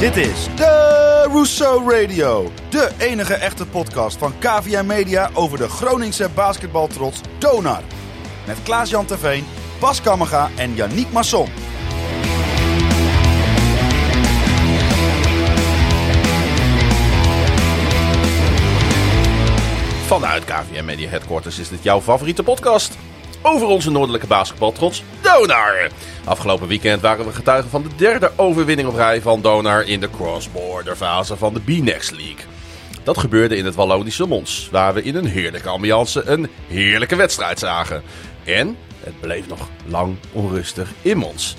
Dit is de Rousseau Radio. De enige echte podcast van KVM Media over de Groningse basketbaltrots Donar. Met Klaas-Jan Terveen, Bas Kammerga en Yannick Masson. Vanuit KVM Media Headquarters is dit jouw favoriete podcast over onze noordelijke basketbaltrots Donar. Afgelopen weekend waren we getuigen van de derde overwinning op rij van Donar in de cross-border fase van de B-Next League. Dat gebeurde in het Wallonische Mons, waar we in een heerlijke ambiance een heerlijke wedstrijd zagen. En het bleef nog lang onrustig in Mons.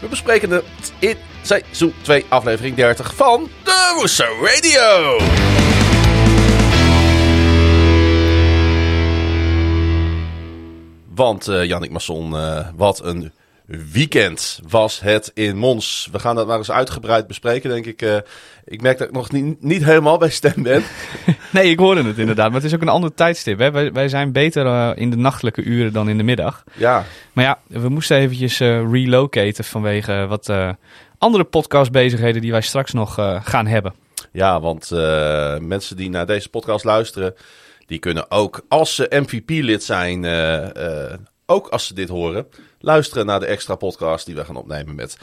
We bespreken het in seizoen 2 aflevering 30 van de Rousseau Radio. Want uh, Jannik Masson, uh, wat een weekend was het in Mons. We gaan dat maar eens uitgebreid bespreken, denk ik. Uh, ik merk dat ik nog niet, niet helemaal bij stem ben. nee, ik hoorde het inderdaad. Maar het is ook een ander tijdstip. Hè? Wij, wij zijn beter in de nachtelijke uren dan in de middag. Ja. Maar ja, we moesten eventjes relocaten vanwege wat andere podcastbezigheden die wij straks nog gaan hebben. Ja, want mensen die naar deze podcast luisteren... Die kunnen ook, als ze MVP-lid zijn, uh, uh, ook als ze dit horen, luisteren naar de extra podcast die we gaan opnemen met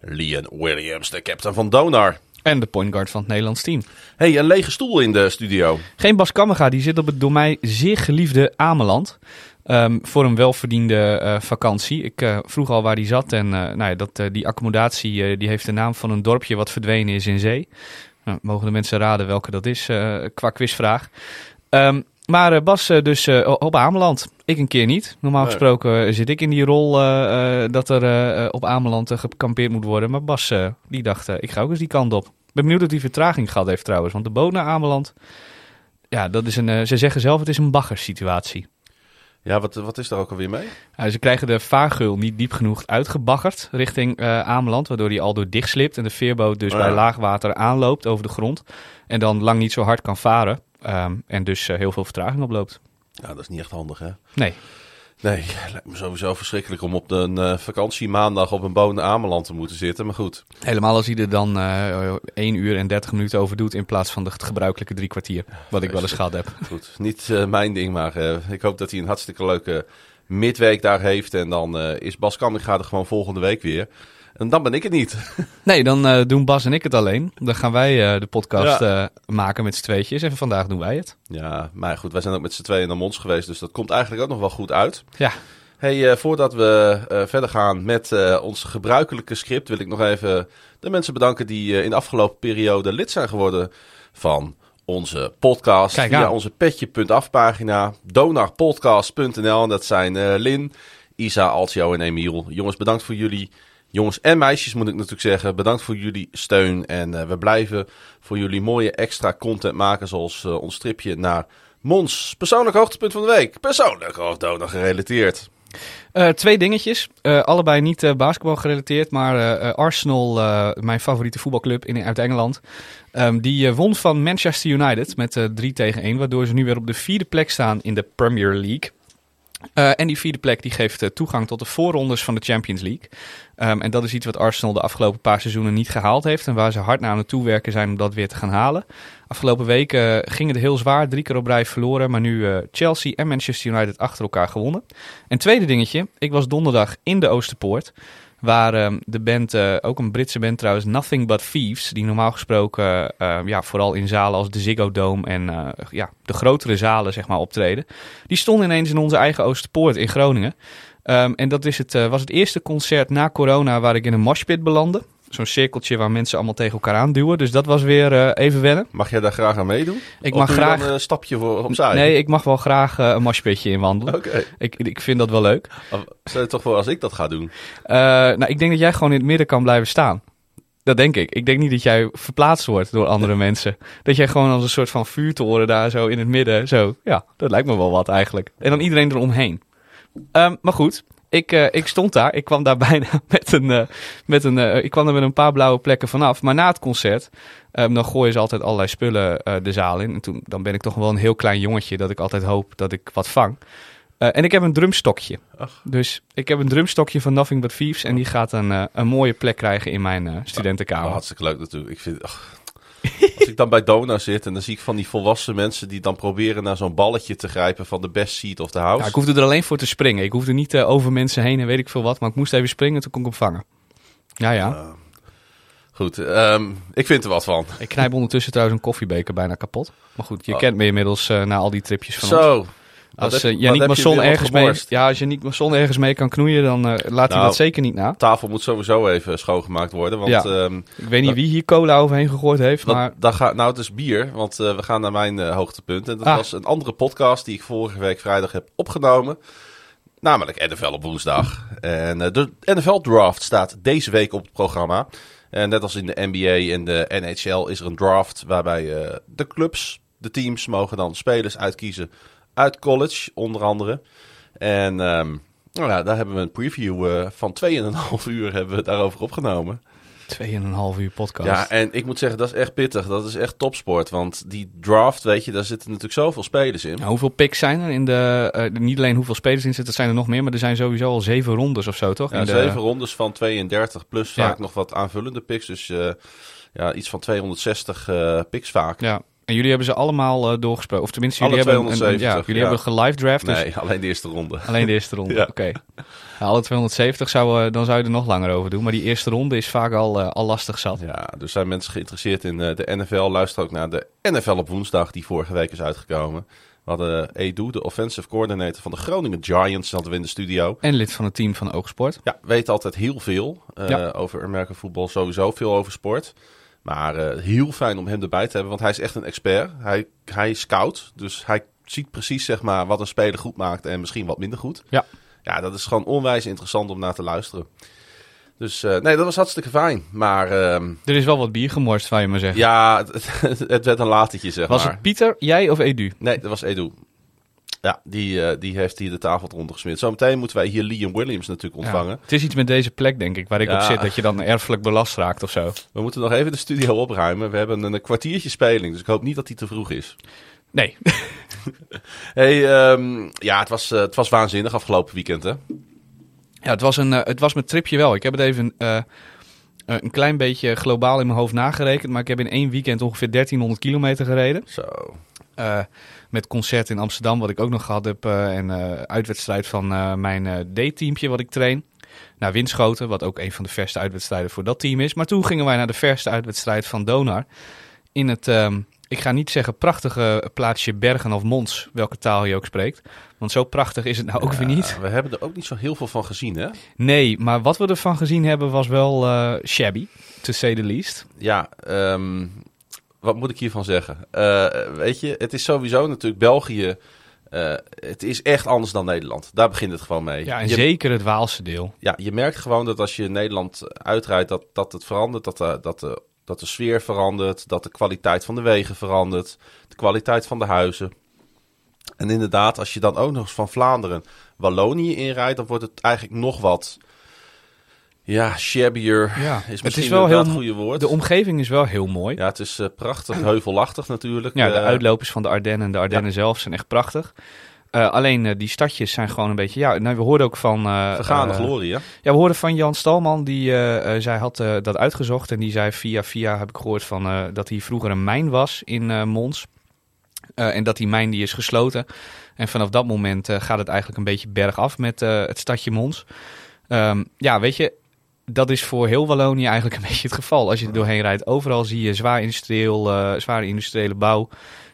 Lian Williams, de captain van Donar. En de point guard van het Nederlands team. hey, een lege stoel in de studio. Geen Bas Kammerga, die zit op het door mij zeer geliefde Ameland. Um, voor een welverdiende uh, vakantie. Ik uh, vroeg al waar die zat en uh, nou ja, dat, die accommodatie die heeft de naam van een dorpje wat verdwenen is in zee. Nou, mogen de mensen raden welke dat is qua quizvraag. Um, maar uh, Bas uh, dus uh, op Ameland. Ik een keer niet. Normaal gesproken zit ik in die rol dat er op Ameland gekampeerd moet worden. Maar Bas die dacht, ik ga ook eens die kant op. Ik ben benieuwd of die vertraging gehad heeft trouwens. Want de boot naar Ameland, ja, dat is een, ze zeggen zelf het is een baggersituatie. Ja, wat, wat is daar ook alweer mee? Ze krijgen de vaargeul niet diep genoeg uitgebaggerd richting Ameland. Waardoor die al door dicht slipt. En de veerboot dus oh, bij laagwater aanloopt over de grond. En dan lang niet zo hard kan varen. Um, en dus uh, heel veel vertraging oploopt. Ja, dat is niet echt handig, hè? Nee. Nee, lijkt me sowieso verschrikkelijk om op een uh, vakantie maandag op een boot naar Ameland te moeten zitten, maar goed. Helemaal als hij er dan uh, 1 uur en 30 minuten over doet in plaats van het gebruikelijke drie kwartier, wat ik wel eens gehad heb. Goed, niet uh, mijn ding, maar ik hoop dat hij een hartstikke leuke midweek daar heeft. En dan is Bas Kamminga er gewoon volgende week weer. En dan ben ik het niet. Nee, dan uh, doen Bas en ik het alleen. Dan gaan wij uh, de podcast ja. uh, maken met z'n tweetjes. En vandaag doen wij het. Ja, maar goed, wij zijn ook met z'n tweeën naar Mons geweest. Dus dat komt eigenlijk ook nog wel goed uit. Ja. Hey, voordat we verder gaan met ons gebruikelijke script... wil ik nog even de mensen bedanken die in de afgelopen periode lid zijn geworden van onze podcast. Kijk via onze petje.af pagina. Donarpodcast.nl. En dat zijn Lin, Isa, Altio en Emiel. Jongens, bedankt voor jullie Jongens en meisjes moet ik natuurlijk zeggen, bedankt voor jullie steun. En uh, we blijven voor jullie mooie extra content maken, zoals uh, ons stripje naar Mons. Persoonlijk hoogtepunt van de week. Persoonlijk hoogdonor gerelateerd. Uh, twee dingetjes. allebei niet basketbal gerelateerd, maar Arsenal, mijn favoriete voetbalclub in, uit Engeland. Um, die won van Manchester United met 3 tegen 1, waardoor ze nu weer op de vierde plek staan in de Premier League. Uh, en die vierde plek die geeft uh, toegang tot de voorrondes van de Champions League. Um, en dat is iets wat Arsenal de afgelopen paar seizoenen niet gehaald heeft. En waar ze hard naar aan het toewerken zijn om dat weer te gaan halen. Afgelopen weken uh, ging het heel zwaar. Drie keer op rij verloren. Maar nu Chelsea en Manchester United achter elkaar gewonnen. En tweede dingetje. Ik was donderdag in de Oosterpoort. Waar um, de band, uh, ook een Britse band trouwens, Nothing But Thieves, die normaal gesproken uh, ja, vooral in zalen als de Ziggo Dome en uh, ja, de grotere zalen zeg maar, optreden, die stonden ineens in onze eigen Oosterpoort in Groningen. Um, en dat is het, was het eerste concert na corona waar ik in een moshpit belandde. Zo'n cirkeltje waar mensen allemaal tegen elkaar aanduwen. Dus dat was weer uh, even wennen. Mag jij daar graag aan meedoen? Ik mag graag een stapje voor opzij. Nee, ik mag wel graag uh, een moshpitje inwandelen. Oké. Okay. Ik, ik vind dat wel leuk. Stel je toch voor als ik dat ga doen? Uh, nou, ik denk dat jij gewoon in het midden kan blijven staan. Dat denk ik. Ik denk niet dat jij verplaatst wordt door andere mensen. Dat jij gewoon als een soort van vuurtoren daar zo in het midden. Zo, ja, dat lijkt me wel wat eigenlijk. En dan iedereen eromheen. Um, maar goed, ik, uh, ik stond daar. Ik kwam daar bijna met een, uh, met een, uh, ik kwam er met een paar blauwe plekken vanaf. Maar na het concert, um, dan gooien ze altijd allerlei spullen de zaal in. En toen, dan ben ik toch wel een heel klein jongetje dat ik altijd hoop dat ik wat vang. Eh, en ik heb een drumstokje. Ach. Dus ik heb een drumstokje van Nothing But Thieves. En die gaat een, eh, een mooie plek krijgen in mijn eh, studentenkamer. Oh, hartstikke leuk natuurlijk. Ik vind, ach. Als ik dan bij Dona zit en dan zie ik van die volwassen mensen die dan proberen naar zo'n balletje te grijpen van de best seat of the house. Ja, ik hoefde er alleen voor te springen. Ik hoefde niet eh, over mensen heen en weet ik veel wat. Maar ik moest even springen, toen kon ik hem vangen. Ja, ja. Goed, ehm, ik vind er wat van. Ik knijp ondertussen trouwens een koffiebeker bijna kapot. Maar goed, je Oh. kent me inmiddels eh, na al die tripjes van. Zo. Als uh, Yannick Masson ergens mee, ja, als Yannick Masson ergens mee kan knoeien, dan eh, laat hij Nou, dat zeker niet na. Tafel moet sowieso even schoongemaakt worden. Want Ja. ehm, Ik weet niet wie hier cola overheen gegooid heeft, dat, maar dat gaat, nou, het is bier, want eh, we gaan naar mijn hoogtepunt. En dat Ah. was een andere podcast die ik vorige week vrijdag heb opgenomen. Namelijk NFL op woensdag. En de NFL Draft staat deze week op het programma. En net als in de NBA en de NHL is er een draft waarbij de clubs, de teams, mogen dan spelers uitkiezen uit college, onder andere. En ehm, nou ja, daar hebben we een preview eh, van 2,5 uur hebben we daarover opgenomen. 2,5 uur podcast. Ja, en ik moet zeggen, dat is echt pittig. Dat is echt topsport. Want die draft, weet je, daar zitten natuurlijk zoveel spelers in. Nou, hoeveel picks zijn er in de, eh, niet alleen hoeveel spelers in zitten, zijn er nog meer, maar er zijn sowieso al zeven rondes of zo, toch? Ja, de- zeven rondes van 32 plus Ja. vaak nog wat aanvullende picks. Dus eh, ja, iets van 260 eh picks vaak. Ja. En jullie hebben ze allemaal eh, doorgesproken, of tenminste, jullie Alle hebben, een- een- 270, ja, jullie ja. hebben gelive draft, dus Nee, alleen de eerste ronde. alleen de eerste ronde. Ja. Oké. Alle 270 zou, eh, dan zou je er nog langer over doen, maar die eerste ronde is vaak al, eh, al lastig zat. Ja, dus zijn mensen geïnteresseerd in de NFL. Luister ook naar de NFL op woensdag, die vorige week is uitgekomen. We hadden Edu, de offensive coordinator van de Groningen Giants, hadden we in de studio. En lid van het team van Oogsport. Ja, weet altijd heel veel over American voetbal, sowieso veel over sport. Maar eh, heel fijn om hem erbij te hebben, want hij is echt een expert. Hij, hij scout, dus hij ziet precies zeg maar, wat een speler goed maakt en misschien wat minder goed. Ja. Ja, dat is gewoon onwijs interessant om naar te luisteren. Dus eh, nee, dat was hartstikke fijn. Maar ehm, Er is wel wat bier gemorst, zou je maar zeggen. ja, het, het werd een latertje zeg Was maar. het Pieter, jij of Edu? Nee, dat was Edu. Ja, die, eh, die heeft hier de tafel eronder gesmeerd. Zometeen moeten wij hier Liam Williams natuurlijk ontvangen. Ja. Het is iets met deze plek, denk ik, waar ik Ja. op zit, dat je dan erfelijk belast raakt of zo. We moeten nog even de studio opruimen. We hebben een, een kwartiertje speling, dus ik hoop niet dat die te vroeg is. Nee. Hey, ehm, ja, het was, eh, het was waanzinnig afgelopen weekend, hè? Ja, het was, een, eh, het was mijn tripje wel. Ik heb het even een klein beetje globaal in mijn hoofd nagerekend. Maar ik heb in één weekend ongeveer 1300 kilometer gereden. Zo. Eh, met concert in Amsterdam, wat ik ook nog gehad heb. eh, en eh, uitwedstrijd van mijn D-teampje, wat ik train. Naar Winschoten, wat ook een van de verste uitwedstrijden voor dat team is. Maar toen gingen wij naar de verste uitwedstrijd van Donar. In het, ehm, ik ga niet zeggen prachtige plaatsje Bergen of Mons, welke taal je ook spreekt. Want zo prachtig is het nou ook weer niet. We hebben er ook niet zo heel veel van gezien, hè? Nee, maar wat we ervan gezien hebben was wel shabby, to say the least. Ja, ehm, wat moet ik hiervan zeggen? Eh, weet je, het is sowieso natuurlijk België. eh, het is echt anders dan Nederland. Daar begint het gewoon mee. Ja, en Je- zeker het Waalse deel. ja, je merkt gewoon dat als je Nederland uitrijdt, dat, dat het verandert. Dat de, dat, de, dat de sfeer verandert. Dat de kwaliteit van de wegen verandert. De kwaliteit van de huizen. En inderdaad, als je dan ook nog eens van Vlaanderen Wallonië inrijdt, dan wordt het eigenlijk nog wat. Ja, shabbier Ja, is het misschien is wel heel het goede woord. De omgeving is wel heel mooi. Ja, het is eh, prachtig, heuvelachtig natuurlijk. Ja, de Eh, uitlopers van de Ardennen en de Ardennen zelf zijn echt prachtig. Eh, alleen die stadjes zijn gewoon een beetje... Ja, nou, we hoorden ook van... eh, Vergaande glorie, hè? Ja, we hoorden van Jan Stalman. Die, zij had dat uitgezocht. En die zei via via, heb ik gehoord, van, dat hier vroeger een mijn was in Mons. En dat die mijn die is gesloten. En vanaf dat moment gaat het eigenlijk een beetje bergaf met het stadje Mons. Ehm, ja, weet je, dat is voor heel Wallonië eigenlijk een beetje het geval. Als je er doorheen rijdt, overal zie je zwaar industrieel, eh, zware industriële bouw.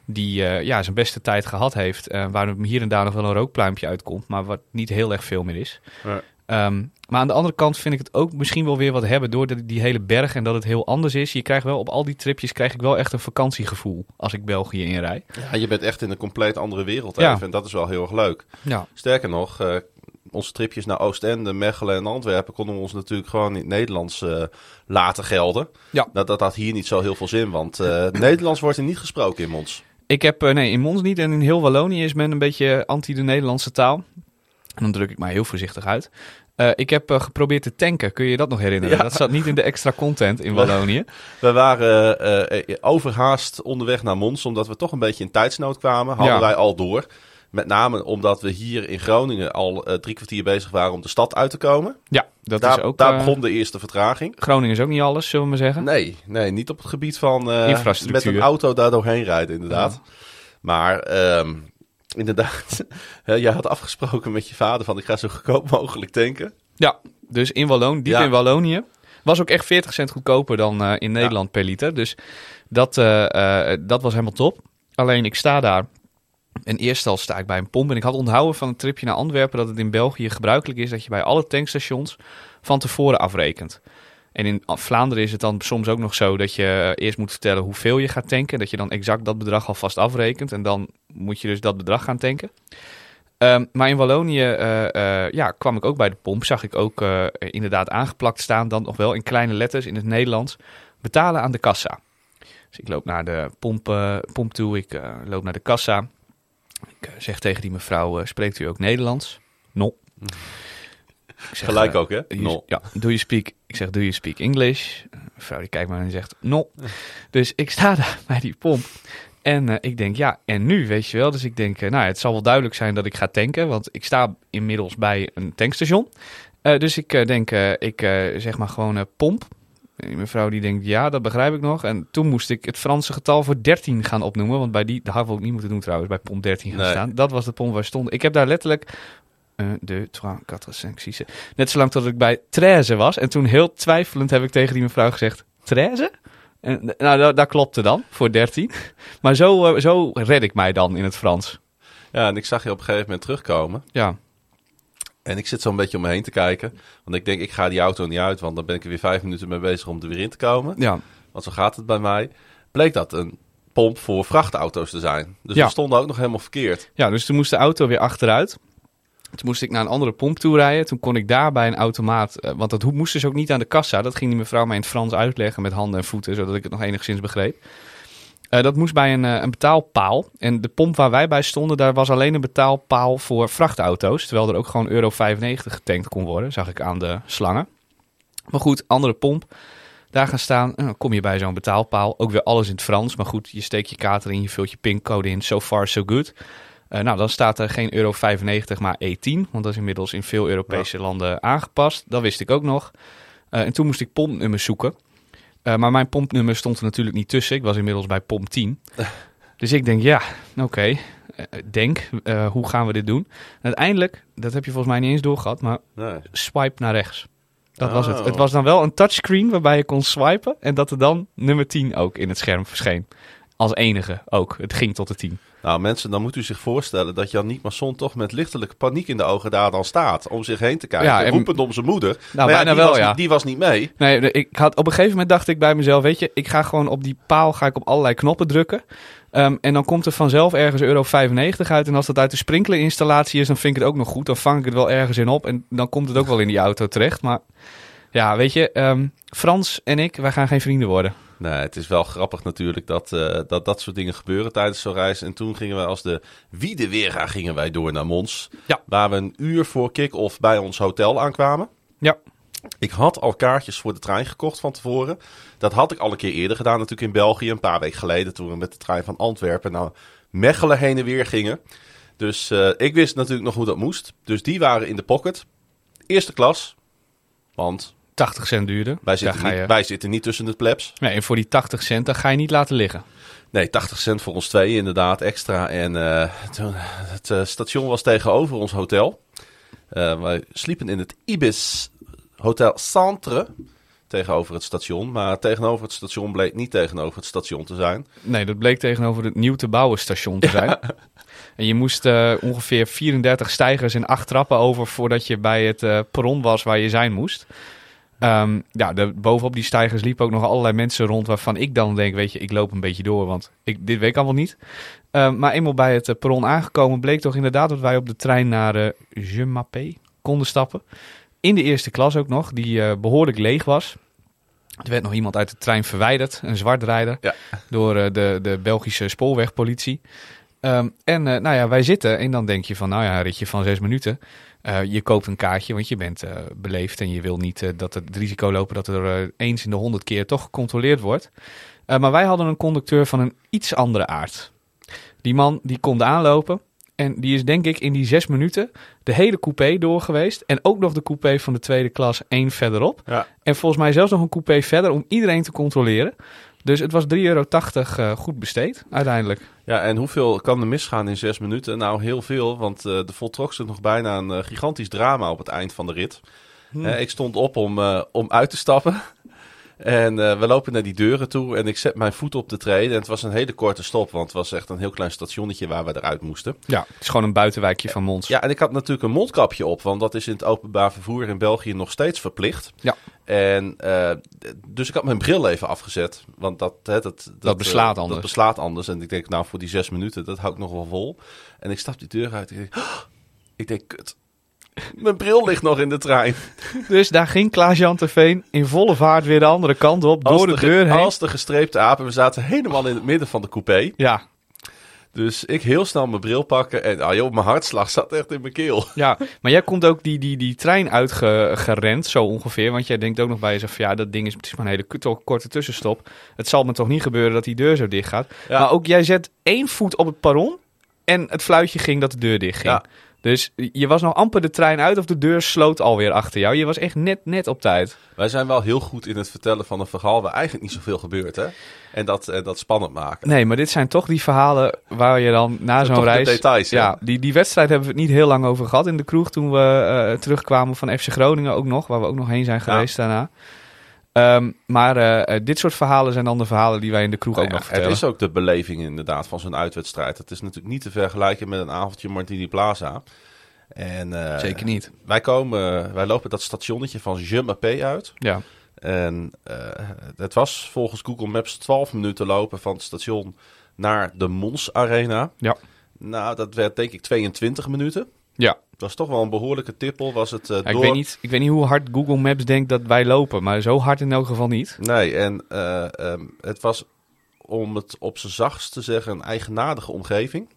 Die eh, ja, zijn beste tijd gehad heeft. eh, waar er hier en daar nog wel een rookpluimpje uitkomt. Maar wat niet heel erg veel meer is. Ja. Ehm, maar aan de andere kant vind ik het ook misschien wel weer wat hebben door die, die hele berg en dat het heel anders is. Je krijgt wel op al die tripjes krijg ik wel echt een vakantiegevoel als ik België inrijd. Ja, je bent echt in een compleet andere wereld Ja. even. En dat is wel heel erg leuk. Ja. Sterker nog, eh, onze tripjes naar Oostende, Mechelen en Antwerpen konden we ons natuurlijk gewoon in het Nederlands eh, laten gelden. Ja. Dat, dat had hier niet zo heel veel zin, want eh, Nederlands wordt er niet gesproken in Mons. Ik heb, eh, nee, in Mons niet en in heel Wallonië is men een beetje anti de Nederlandse taal. En dan druk ik mij heel voorzichtig uit. Ik heb geprobeerd te tanken, kun je je dat nog herinneren? Ja. Dat zat niet in de extra content in Wallonië. We waren overhaast onderweg naar Mons, omdat we toch een beetje in tijdsnood kwamen. Hadden Ja. wij al door. Met name omdat we hier in Groningen al eh, drie kwartier bezig waren om de stad uit te komen. Ja, dat daar is ook... daar eh, begon de eerste vertraging. Groningen is ook niet alles, zullen we maar zeggen. Nee, nee, niet op het gebied van eh, Infrastructuur. met een auto daar doorheen rijden, inderdaad. Maar ehm, inderdaad, jij had afgesproken met je vader van ik ga zo goedkoop mogelijk tanken. Ja, dus in Wallonië, diep Ja. in Wallonië. Was ook echt 40 cent goedkoper dan eh, in Nederland per liter. Dus dat, eh, eh, dat was helemaal top. Alleen ik sta daar. En eerst al sta ik bij een pomp. En ik had onthouden van een tripje naar Antwerpen dat het in België gebruikelijk is dat je bij alle tankstations van tevoren afrekent. En in Vlaanderen is het dan soms ook nog zo dat je eh, eerst moet vertellen hoeveel je gaat tanken. Dat je dan exact dat bedrag alvast afrekent. En dan moet je dus dat bedrag gaan tanken. Ehm, maar in Wallonië eh, eh, ja, kwam ik ook bij de pomp. Zag ik ook inderdaad aangeplakt staan, dan nog wel in kleine letters in het Nederlands. Betalen aan de kassa. Dus ik loop naar de pomp, pomp toe, ik loop naar de kassa. Ik eh, zeg tegen die mevrouw, eh, spreekt u ook Nederlands? No. Zeg, Gelijk eh, ook, hè? No. Ja, do you speak... Ik zeg, do you speak English? De vrouw die kijkt me en zegt, no. Dus ik sta daar bij die pomp. En ik denk, ja, en nu, weet je wel. Dus ik denk, nou, het zal wel duidelijk zijn dat ik ga tanken. Want ik sta inmiddels bij een tankstation. Dus ik denk, ik zeg maar gewoon pomp. En die mevrouw die denkt, ja, dat begrijp ik nog. En toen moest ik het Franse getal voor 13 gaan opnoemen. Want bij die, dat had ik ook niet moeten doen trouwens, bij pomp 13 gaan Nee. staan. Dat was de pomp waar stond. Ik heb daar letterlijk... 1, 2, 3, 4, 5, 6, 7. Net zolang tot ik bij 13 was. En toen heel twijfelend heb ik tegen die mevrouw gezegd, 13? En, nou, dat, dat klopte dan, voor 13. Maar zo, eh, zo red ik mij dan in het Frans. Ja, en ik zag je op een gegeven moment terugkomen. Ja, En ik zit zo een beetje om me heen te kijken. Want ik denk, ik ga die auto niet uit, want dan ben ik er weer vijf minuten mee bezig om er weer in te komen. ja, Want zo gaat het bij mij. Bleek dat een pomp voor vrachtauto's te zijn. Dus Ja. we stonden ook nog helemaal verkeerd. ja, dus toen moest de auto weer achteruit. Toen moest ik naar een andere pomp toe rijden. Toen kon ik daar bij een automaat, eh, want dat moest dus ook niet aan de kassa. Dat ging die mevrouw mij in het Frans uitleggen met handen en voeten, zodat ik het nog enigszins begreep. Eh, dat moest bij een, eh, een betaalpaal. En de pomp waar wij bij stonden, daar was alleen een betaalpaal voor vrachtauto's. Terwijl er ook gewoon euro 95 getankt kon worden, zag ik aan de slangen. Maar goed, andere pomp. Daar gaan staan, en dan kom je bij zo'n betaalpaal. Ook weer alles in het Frans. Maar goed, je steekt je kaart erin, je vult je pincode in. So far, so good. Eh, nou, dan staat er geen euro 95, maar E10. Want dat is inmiddels in veel Europese landen aangepast. Dat wist ik ook nog. Eh, en toen moest ik pompnummers zoeken. Eh, maar mijn pompnummer stond er natuurlijk niet tussen. Ik was inmiddels bij pomp 10. dus ik denk, ja, oké. Eh, denk, eh, hoe gaan we dit doen? En uiteindelijk, dat heb je volgens mij niet eens doorgehad, maar Nee. swipe naar rechts. Dat was het. Oh. Het was dan wel een touchscreen waarbij je kon swipen. En dat er dan nummer 10 ook in het scherm verscheen. Als enige ook. Het ging tot de 10. Nou mensen, dan moet u zich voorstellen dat Jan Masson toch met lichtelijke paniek in de ogen daar dan staat. Om zich heen te kijken, Ja, en- roepend om zijn moeder. Maar ja, bijna die wel, was, ja. niet- Die was niet mee. Nee, ik had, op een gegeven moment dacht ik bij mezelf, weet je, ik ga gewoon op die paal ga ik op allerlei knoppen drukken. Ehm, en dan komt er vanzelf ergens euro 95 uit. En als dat uit de sprinklerinstallatie is, dan vind ik het ook nog goed. Dan vang ik het wel ergens in op. En dan komt het ook wel in die auto terecht. Maar ja, weet je, ehm, Frans en ik, wij gaan geen vrienden worden. Nee, het is wel grappig natuurlijk dat, eh, dat dat soort dingen gebeuren tijdens zo'n reis. En toen gingen we als de Wiedewera gingen wij door naar Mons. Ja. Waar we een uur voor kick-off bij ons hotel aankwamen. Ja. Ik had al kaartjes voor de trein gekocht van tevoren. Dat had ik al een keer eerder gedaan natuurlijk in België. Een paar weken geleden toen we met de trein van Antwerpen naar Mechelen heen en weer gingen. Dus eh, ik wist natuurlijk nog hoe dat moest. Dus die waren in de pocket. Eerste klas. Want 80 cent duurder. wij zitten, niet, je... wij zitten niet tussen het plebs. Nee, en voor die 80 cent, dat ga je niet laten liggen. Nee, 80 cent voor ons twee inderdaad extra. En eh, toen, het eh, station was tegenover ons hotel. Eh, wij sliepen in het Ibis Hotel Centre tegenover het station. Maar tegenover het station bleek niet tegenover het station te zijn. Nee, dat bleek tegenover het nieuw te bouwen station te zijn. En je moest ongeveer 34 stijgers en acht trappen over voordat je bij het perron was waar je zijn moest. Ehm, ja, de, bovenop die stijgers liepen ook nog allerlei mensen rond waarvan ik dan denk, weet je, ik loop een beetje door, want ik, dit weet ik allemaal niet. Ehm, maar eenmaal bij het eh, perron aangekomen bleek toch inderdaad dat wij op de trein naar eh Je Mappé konden stappen. In de eerste klas ook nog, die eh, behoorlijk leeg was. Er werd nog iemand uit de trein verwijderd, een zwartrijder, Ja. door de, de Belgische spoorwegpolitie. Ehm, en nou ja, wij zitten en dan denk je van, nou ja, een ritje van zes minuten. Eh, je koopt een kaartje, want je bent eh, beleefd en je wil niet eh, dat het risico lopen dat er eens in de honderd keer toch gecontroleerd wordt. Maar wij hadden een conducteur van een iets andere aard. Die man die komt aanlopen En die is denk ik in die zes minuten de hele coupé door geweest. En ook nog de coupé van de tweede klas één verderop. Ja. En volgens mij zelfs nog een coupé verder om iedereen te controleren. Dus het was 3,80 euro eh, goed besteed uiteindelijk. Ja, en hoeveel kan er misgaan in zes minuten? Nou, heel veel, want uh, er voltrok zich nog bijna een uh, gigantisch drama op het eind van de rit. Hmm. ik stond op om, om uit te stappen. En uh, we lopen naar die deuren toe en ik zet mijn voet op de treden. En het was een hele korte stop, want het was echt een heel klein stationnetje waar we eruit moesten. Ja, het is gewoon een buitenwijkje van Mons. Ja, en ik had natuurlijk een mondkapje op, want dat is in het openbaar vervoer in België nog steeds verplicht. Ja. En uh, dus ik had mijn bril even afgezet, want dat, hè, dat, dat, dat beslaat uh, anders. Dat beslaat anders. En ik denk, nou, voor die zes minuten, dat hou ik nog wel vol. En ik stap die deur uit en ik denk, oh, ik denk, kut. Mijn bril ligt nog in de trein. Dus daar ging Klaas-Jan Terveen in volle vaart weer de andere kant op, door de, de deur heen. Als de gestreepte apen. We zaten helemaal in het midden van de coupé. Ja. Dus ik heel snel mijn bril pakken en ah joh, mijn hartslag zat echt in mijn keel. Ja, maar jij komt ook die, die, die trein uitgerend, zo ongeveer. Want jij denkt ook nog bij jezelf, ja, dat ding is, is maar een hele korte tussenstop. Het zal me toch niet gebeuren dat die deur zo dicht gaat. Ja. Maar ook jij zet één voet op het perron en het fluitje ging dat de deur dicht ging. Ja. Dus je was nog amper de trein uit of de deur sloot alweer achter jou. Je was echt net, net op tijd. Wij zijn wel heel goed in het vertellen van een verhaal waar eigenlijk niet zoveel gebeurt, hè? En dat, en dat spannend maken. Nee, maar dit zijn toch die verhalen waar je dan na zo'n de reis... details, hè? ja, die, die wedstrijd hebben we het niet heel lang over gehad in de kroeg toen we uh, terugkwamen van FC Groningen ook nog. Waar we ook nog heen zijn geweest ja. daarna. Um, maar uh, dit soort verhalen zijn dan de verhalen die wij in de kroeg nou ook ja, nog vertellen. Het is ook de beleving inderdaad van zo'n uitwedstrijd. Het is natuurlijk niet te vergelijken met een avondje Martini Plaza. En, uh, Zeker niet. Wij, komen, wij lopen dat stationnetje van Je Mappé uit. Ja. En uh, het was volgens Google Maps 12 minuten lopen van het station naar de Mons Arena. Ja. Nou, dat werd denk ik 22 minuten. Ja. Dat was toch wel een behoorlijke tippel. Was het, uh, ja, door... ik, weet niet, ik weet niet hoe hard Google Maps denkt dat wij lopen, maar zo hard in elk geval niet. Nee, en uh, um, het was, om het op zijn zachtst te zeggen, een eigenaardige omgeving.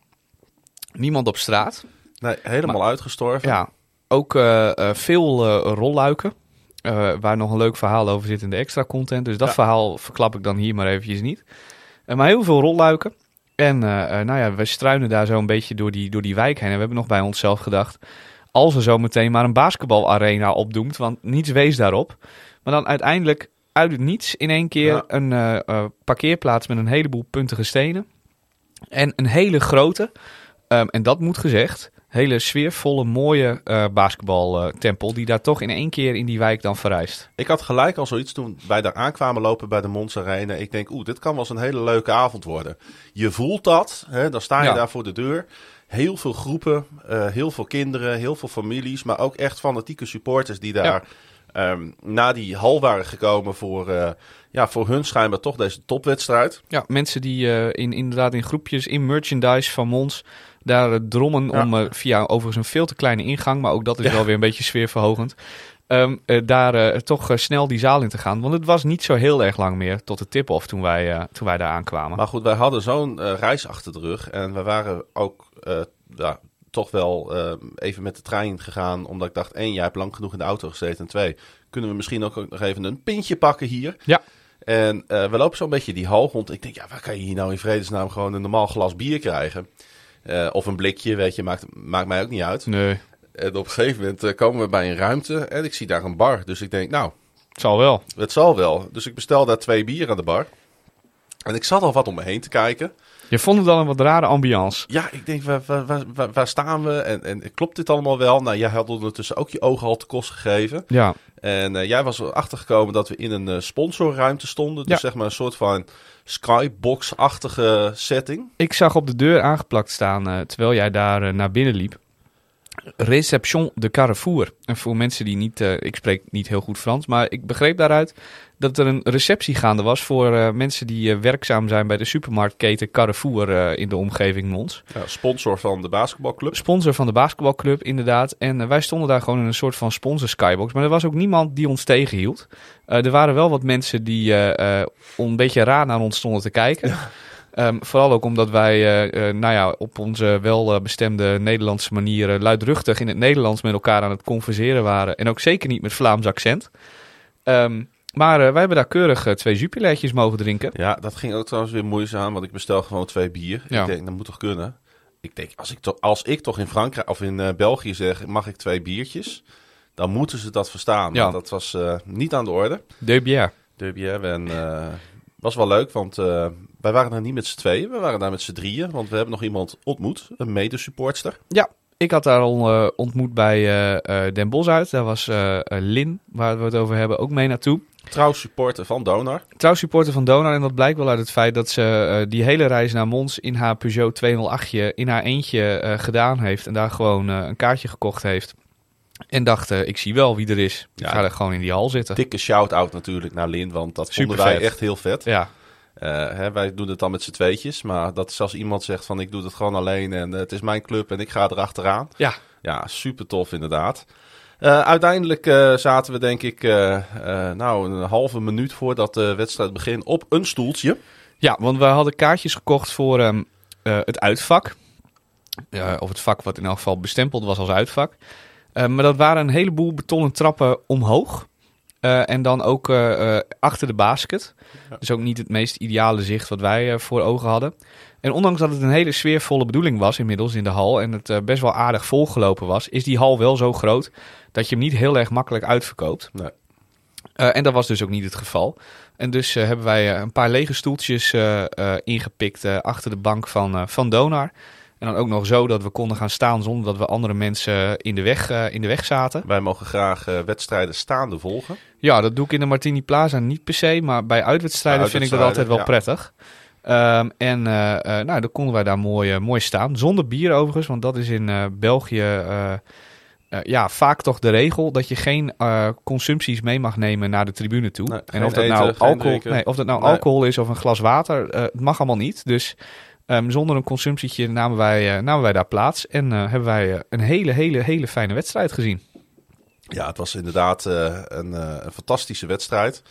Niemand op straat. Nee, helemaal maar, uitgestorven. Ja, ook uh, uh, veel rolluiken. waar nog een leuk verhaal over zit in de extra content. Dus dat Ja. verhaal verklap ik dan hier maar eventjes niet. maar heel veel rolluiken. En nou ja, we struinen daar zo een beetje door die, door die wijk heen. En we hebben nog bij onszelf gedacht... als er zo meteen maar een basketbalarena opdoemt... want niets wees daarop. Maar dan uiteindelijk uit het niets in één keer Ja. een parkeerplaats... met een heleboel puntige stenen. En een hele grote... Um, en dat moet gezegd, hele sfeervolle, mooie uh, basketbaltempel die daar toch in één keer in die wijk dan verrijst. Ik had gelijk al zoiets toen wij daar aankwamen lopen bij de Mons Arena. Ik denk, oeh, dit kan wel eens een hele leuke avond worden. Je voelt dat, hè, dan sta je Ja. daar voor de deur. Heel veel groepen, eh, heel veel kinderen, heel veel families, maar ook echt fanatieke supporters die daar ehm, na die hal waren gekomen voor, eh, ja, voor hun schijnbaar toch deze topwedstrijd. Ja, mensen die uh, in, inderdaad in groepjes, in merchandise van Mons, daar uh, drommen Ja. om uh, via overigens een veel te kleine ingang, maar ook dat is Ja. wel weer een beetje sfeerverhogend. Um, uh, daar uh, toch snel die zaal in te gaan. Want het was niet zo heel erg lang meer tot de tip-off toen wij, toen wij daar aankwamen. Maar goed, wij hadden zo'n eh, reis achter de rug. En we waren ook eh, ja, toch wel eh, even met de trein gegaan. Omdat ik dacht, één, jij hebt lang genoeg in de auto gezeten. En twee, kunnen we misschien ook nog even een pintje pakken hier. Ja. En eh, we lopen zo'n beetje die hal rond. Ik denk, ja, waar kan je hier nou in vredesnaam gewoon een normaal glas bier krijgen? Eh, of een blikje, weet je, maakt, maakt mij ook niet uit. Nee, En op een gegeven moment eh, komen we bij een ruimte en ik zie daar een bar. Dus ik denk, nou, het zal wel. het zal wel. Dus ik bestel daar twee bier aan de bar. En ik zat al wat om me heen te kijken. Je vond het al een wat rare ambiance. Ja, ik denk, waar, waar, waar, staan we? En, en klopt dit allemaal wel? Nou, jij had ondertussen ook je ogen al te kost gegeven. Ja, En eh, jij was erachter gekomen dat we in een eh, sponsorruimte stonden. Dus Ja. zeg maar een soort van skybox-achtige setting. ik zag op de deur aangeplakt staan uh, terwijl jij daar naar binnen liep. Reception de Carrefour. En voor mensen die niet, ik spreek niet heel goed Frans, maar ik begreep daaruit dat er een receptie gaande was voor uh, mensen die uh, werkzaam zijn bij de supermarktketen Carrefour uh, in de omgeving Mons. Ja, sponsor van de basketbalclub. Sponsor van de basketbalclub, inderdaad. En wij stonden daar gewoon in een soort van sponsor skybox. Maar er was ook niemand die ons tegenhield. Er waren wel wat mensen die een beetje raar naar ons stonden te kijken. Um, vooral ook omdat wij uh, uh, nou ja, op onze wel uh, bestemde Nederlandse manier luidruchtig in het Nederlands met elkaar aan het converseren waren. En ook zeker niet met Vlaams accent. Um, maar uh, wij hebben daar keurig uh, twee jupilertjes mogen drinken. Ja, dat ging ook trouwens weer moeizaam, want ik bestel gewoon twee bier. Ja. Ik denk, dat moet toch kunnen? ik denk, als ik, toch, als ik toch in Frankrijk of in eh, België zeg, mag ik twee biertjes? Dan moeten ze dat verstaan. Ja. Dat was eh, niet aan de orde. De bière. De bière. En eh, was wel leuk, want eh, wij waren daar niet met z'n tweeën. We waren daar met z'n drieën, want we hebben nog iemand ontmoet. Een medesupportster. Ja, ik had daar al eh, ontmoet bij eh, eh, Den Bosch uit. Daar was eh, eh, Lin, waar we het over hebben, ook mee naartoe. Trouw supporter van Donar. Trouw supporter van Donar. En dat blijkt wel uit het feit dat ze eh, die hele reis naar Mons in haar Peugeot 208 in haar eentje eh, gedaan heeft. En daar gewoon eh, een kaartje gekocht heeft. En dacht, ik zie wel wie er is. Ik Ja. ga er gewoon in die hal zitten. Dikke shout-out natuurlijk naar Lin, want dat Super vonden wij vet. echt heel vet. Ja, hè, wij doen het dan met z'n tweetjes, maar dat is als iemand zegt van ik doe het gewoon alleen en het is mijn club en ik ga erachteraan. ja. Ja, super tof inderdaad. Eh, uiteindelijk eh, zaten we denk ik eh, nou, een halve minuut voordat de wedstrijd begint op een stoeltje. Ja, want we hadden kaartjes gekocht voor ehm, eh, het uitvak. Of het vak wat in elk geval bestempeld was als uitvak. Maar dat waren een heleboel betonnen trappen omhoog. Eh, en dan ook eh, eh, achter de basket. Ja. Dus ook niet het meest ideale zicht wat wij voor ogen hadden. En ondanks dat het een hele sfeervolle bedoeling was inmiddels in de hal. En het best wel aardig volgelopen was. Is die hal wel zo groot dat je hem niet heel erg makkelijk uitverkoopt. Nee. En dat was dus ook niet het geval. En dus hebben wij een paar lege stoeltjes ingepikt achter de bank van, van Donar. En dan ook nog zo dat we konden gaan staan zonder dat we andere mensen in de weg, eh, in de weg zaten. Wij mogen graag eh, wedstrijden staande volgen. Ja, dat doe ik in de Martini Plaza niet per se, maar bij uitwedstrijden vind ik dat altijd wel prettig. Ehm, en eh, eh, nou, dan konden wij daar mooi, eh, mooi staan. Zonder bier overigens, want dat is in eh, België eh, eh, ja, vaak toch de regel dat je geen eh, consumpties mee mag nemen naar de tribune toe. Nee, en of dat, eten, nou alcohol, nee, of dat nou Nee. alcohol is of een glas water, eh, het mag allemaal niet. Dus ehm, zonder een consumptietje namen wij, eh, namen wij daar plaats en eh, hebben wij eh, een hele, hele, hele fijne wedstrijd gezien. Ja, het was inderdaad een, een fantastische wedstrijd.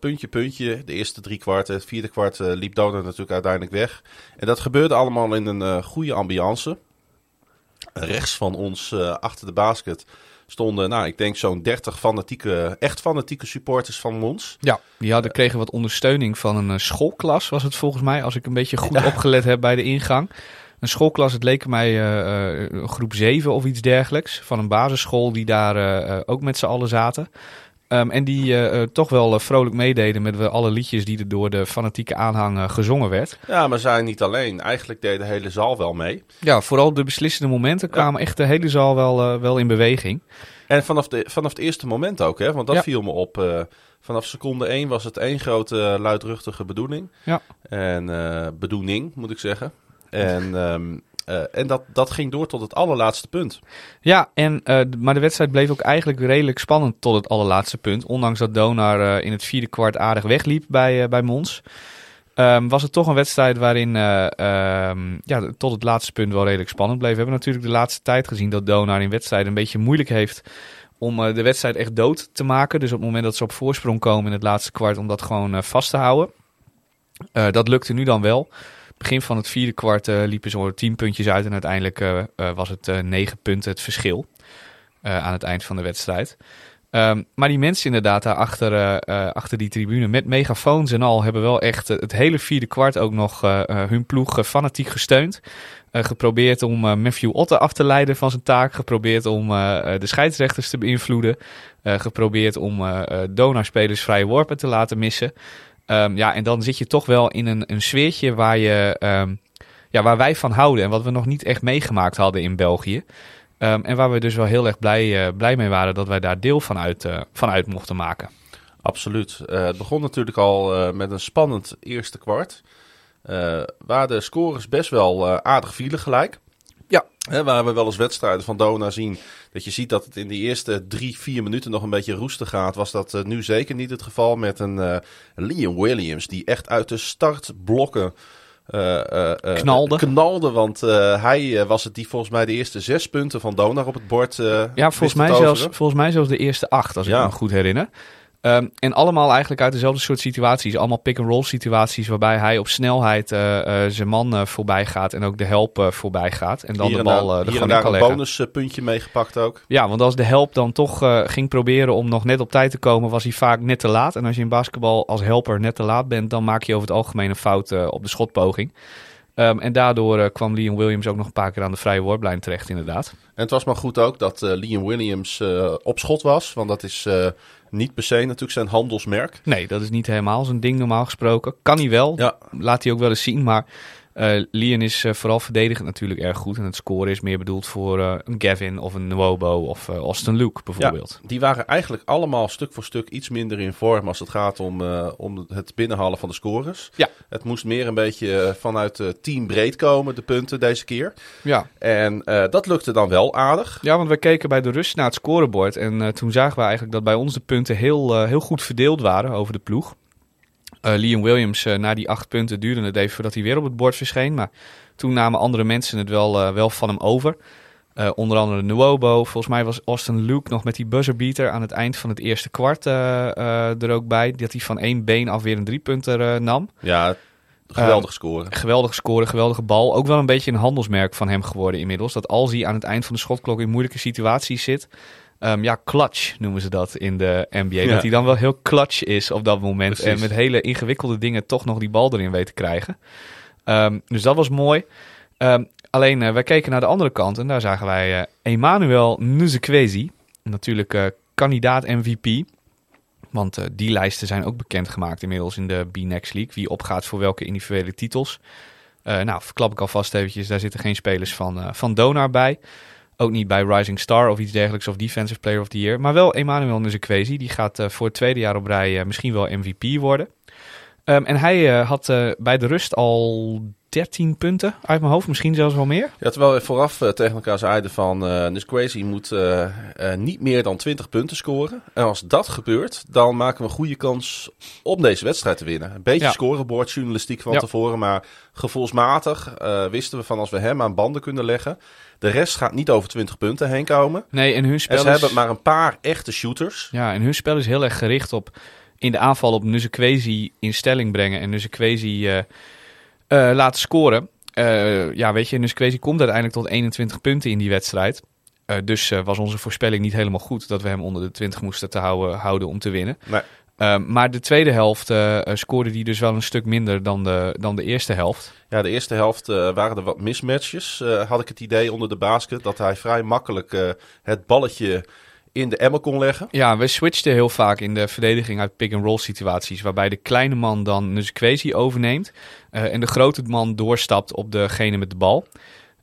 Puntje, puntje. De eerste drie kwarten. Het vierde kwart liep Donar natuurlijk uiteindelijk weg. En dat gebeurde allemaal in een goede ambiance. Rechts van ons, achter de basket, stonden, nou, ik denk zo'n 30 fanatieke, echt fanatieke supporters van Mons. Ja, die hadden, kregen wat ondersteuning van een eh, schoolklas, was het volgens mij, als ik een beetje goed opgelet heb bij de ingang. Een schoolklas, het leek mij eh, eh, groep 7 of iets dergelijks, van een basisschool die daar eh, eh, ook met z'n allen zaten. Ehm, en die eh, eh, toch wel eh, vrolijk meededen met alle liedjes die er door de fanatieke aanhang gezongen werd. Ja, maar zij niet alleen. Eigenlijk deed de hele zaal wel mee. Ja, vooral de beslissende momenten kwamen echt de hele zaal wel, wel in beweging. En vanaf, de, vanaf het eerste moment ook, hè? want dat Ja. viel me op. vanaf seconde 1 was het één grote luidruchtige bedoeling. Ja. En eh, bedoeling, moet ik zeggen. En, ehm, eh, en dat, dat ging door tot het allerlaatste punt. Ja, en, eh, maar de wedstrijd bleef ook eigenlijk redelijk spannend tot het allerlaatste punt. Ondanks dat Donar eh, in het vierde kwart aardig wegliep bij, bij Mons. Ehm, was het toch een wedstrijd waarin eh, ehm, ja, tot het laatste punt wel redelijk spannend bleef. We hebben natuurlijk de laatste tijd gezien dat Donar in wedstrijden een beetje moeilijk heeft om de wedstrijd echt dood te maken. Dus op het moment dat ze op voorsprong komen in het laatste kwart om dat gewoon vast te houden. Dat lukte nu dan wel. Begin van het vierde kwart eh, liepen ze tien puntjes uit en uiteindelijk eh, eh, was het negen punten het verschil aan het eind van de wedstrijd. Ehm, maar die mensen inderdaad daar achter, achter die tribune met megafoons en al hebben wel echt het hele vierde kwart ook nog hun ploeg fanatiek gesteund. Geprobeerd om Matthew Otte af te leiden van zijn taak. Geprobeerd om de scheidsrechters te beïnvloeden. Geprobeerd om donarspelers vrije worpen te laten missen. Ehm, ja, en dan zit je toch wel in een, een sfeertje waar, je, ehm, ja, waar wij van houden. En wat we nog niet echt meegemaakt hadden in België. Ehm, en waar we dus wel heel erg blij, eh, blij mee waren dat wij daar deel van uit, uit mochten maken. Absoluut. Eh, het begon natuurlijk al met een spannend eerste kwart. waar de scores best wel aardig vielen gelijk. Hè, waar we wel eens wedstrijden van Dona zien. Dat je ziet dat het in die eerste drie, vier minuten nog een beetje roestig gaat. Was dat eh, nu zeker niet het geval met een eh, Liam Williams. Die echt uit de startblokken eh, Knalde. knalde. Want hij was het die volgens mij de eerste zes punten van Donar op het bord. Ja, volgens mij, zelfs, volgens mij zelfs de eerste acht, als ik me goed herinner. Ehm, en allemaal eigenlijk uit dezelfde soort situaties. Allemaal pick-and-roll situaties waarbij hij op snelheid eh, eh, zijn man eh, voorbij gaat en ook de help voorbij gaat. En dan hier de bal er gewoon in kan een bonuspuntje meegepakt ook. Ja, want als de help dan toch ging proberen om nog net op tijd te komen, was hij vaak net te laat. En als je in basketbal als helper net te laat bent, dan maak je over het algemeen een fout op de schotpoging. Ehm, en daardoor kwam Liam Williams ook nog een paar keer aan de vrije worplijn terecht, inderdaad. En het was maar goed ook dat eh, Liam Williams eh, op schot was. Want dat is niet per se natuurlijk zijn handelsmerk. Nee, dat is niet helemaal zijn ding normaal gesproken. Kan hij wel, Ja, laat hij ook wel eens zien. Maar eh Lian is eh, vooral verdedigend natuurlijk erg goed. En het scoren is meer bedoeld voor eh, een Gavin of een Nwobo of Austin Luke bijvoorbeeld. die waren eigenlijk allemaal stuk voor stuk iets minder in vorm als het gaat om, om het binnenhalen van de scores. Ja. Het moest meer een beetje vanuit eh, team breed komen, de punten deze keer. Ja. En dat lukte dan wel aardig. Ja, want wij keken bij de rust naar het scorebord. En toen zagen we eigenlijk dat bij ons de punten heel, heel goed verdeeld waren over de ploeg. Eh, Liam Williams, eh, na die acht punten duurde het even voordat hij weer op het bord verscheen. Maar toen namen andere mensen het wel, eh, wel van hem over. Onder andere Nuobo. Volgens mij was Austin Luke nog met die buzzerbeater aan het eind van het eerste kwart er ook bij. Dat hij van één been af weer een driepunter nam. Ja, geweldig scoren. Geweldig scoren, geweldige bal. Ook wel een beetje een handelsmerk van hem geworden inmiddels. Dat als hij aan het eind van de schotklok in moeilijke situaties zit. Ehm, ja, clutch noemen ze dat in de NBA. Ja. Dat hij dan wel heel clutch is op dat moment. Precies. En met hele ingewikkelde dingen toch nog die bal erin weet te krijgen. Ehm, dus dat was mooi. Ehm, alleen, eh, wij keken naar de andere kant. En daar zagen wij eh Emmanuel Nzekwezi. Natuurlijk eh, kandidaat MVP. Want die lijsten zijn ook bekendgemaakt inmiddels in de B-Next League. Wie opgaat voor welke individuele titels. Nou, verklap ik alvast eventjes. Daar zitten geen spelers van, van Donar bij. Ook niet bij Rising Star of iets dergelijks of Defensive Player of the Year. Maar wel Emmanuel Nzekwezi. Die gaat eh, voor het tweede jaar op rij eh, misschien wel MVP worden. Ehm, en hij eh, had eh, bij de rust al 13 punten uit mijn hoofd. Misschien zelfs wel meer. Ja, terwijl we vooraf eh, tegen elkaar zeiden van uh, Crazy moet niet meer dan 20 punten scoren. En als dat gebeurt, dan maken we een goede kans om deze wedstrijd te winnen. Een beetje Ja. scorebordjournalistiek van Ja. tevoren, maar gevoelsmatig wisten we van als we hem aan banden kunnen leggen. De rest gaat niet over 20 punten heen komen. Nee, en hun spel En ze is... hebben maar een paar echte shooters. Ja, en hun spel is heel erg gericht op in de aanval op Nuzekwezy in stelling brengen en Nuzekwezy eh eh laten scoren. Eh, ja, weet je, Nuzekwezy komt uiteindelijk tot 21 punten in die wedstrijd. Dus was onze voorspelling niet helemaal goed dat we hem onder de 20 moesten te houden, houden om te winnen. Nee. Maar de tweede helft scoorde hij dus wel een stuk minder dan de, dan de eerste helft. Ja, de eerste helft waren er wat mismatches. had ik het idee onder de basket dat hij vrij makkelijk het balletje in de emmer kon leggen. Ja, we switchten heel vaak in de verdediging uit pick-and-roll situaties. Waarbij de kleine man dan Nuzekwezy overneemt. eh, en de grote man doorstapt op degene met de bal.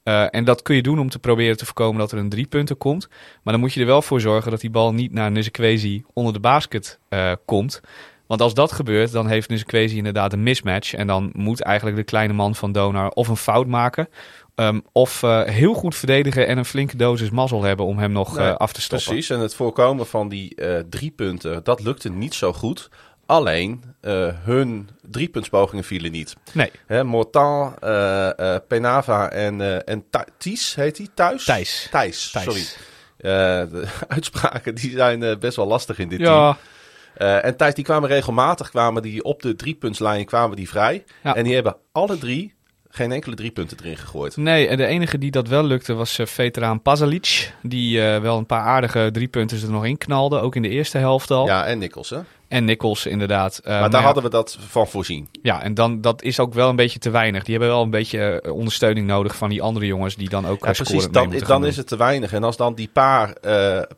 Eh, en dat kun je doen om te proberen te voorkomen dat er een driepunter komt. Maar dan moet je er wel voor zorgen dat die bal niet naar Nuzekwezy onder de basket eh, komt. Want als dat gebeurt, dan heeft Nuzekwezy inderdaad een mismatch. En dan moet eigenlijk de kleine man van Donar of een fout maken... ehm, of eh, heel goed verdedigen en een flinke dosis mazzel hebben om hem nog Nee, eh, af te stoppen. Precies, en het voorkomen van die eh, drie punten, dat lukte niet zo goed. Alleen hun driepuntspogingen vielen niet. Nee, Hè, Mortal, Penava en, en Thij- Ties heet hij thuis? Thijs. Thijs, Thijs. sorry. De uitspraken die zijn best wel lastig in dit team. Ja, Eh, en Thijs, die kwamen regelmatig kwamen die op de driepuntslijn kwamen die vrij. Ja. En die hebben alle drie geen enkele driepunten erin gegooid. nee, en de enige die dat wel lukte was eh, veteraan Pazalic. Die eh, wel een paar aardige driepunters er nog in knalde, ook in de eerste helft al. Ja, en Nichols, hè? En Nichols inderdaad. Eh, maar daar ja, hadden we dat van voorzien. Ja, en dan, dat is ook wel een beetje te weinig. Die hebben wel een beetje ondersteuning nodig van die andere jongens die dan ook Ja, precies, dan, dan is het te weinig. En als dan die paar,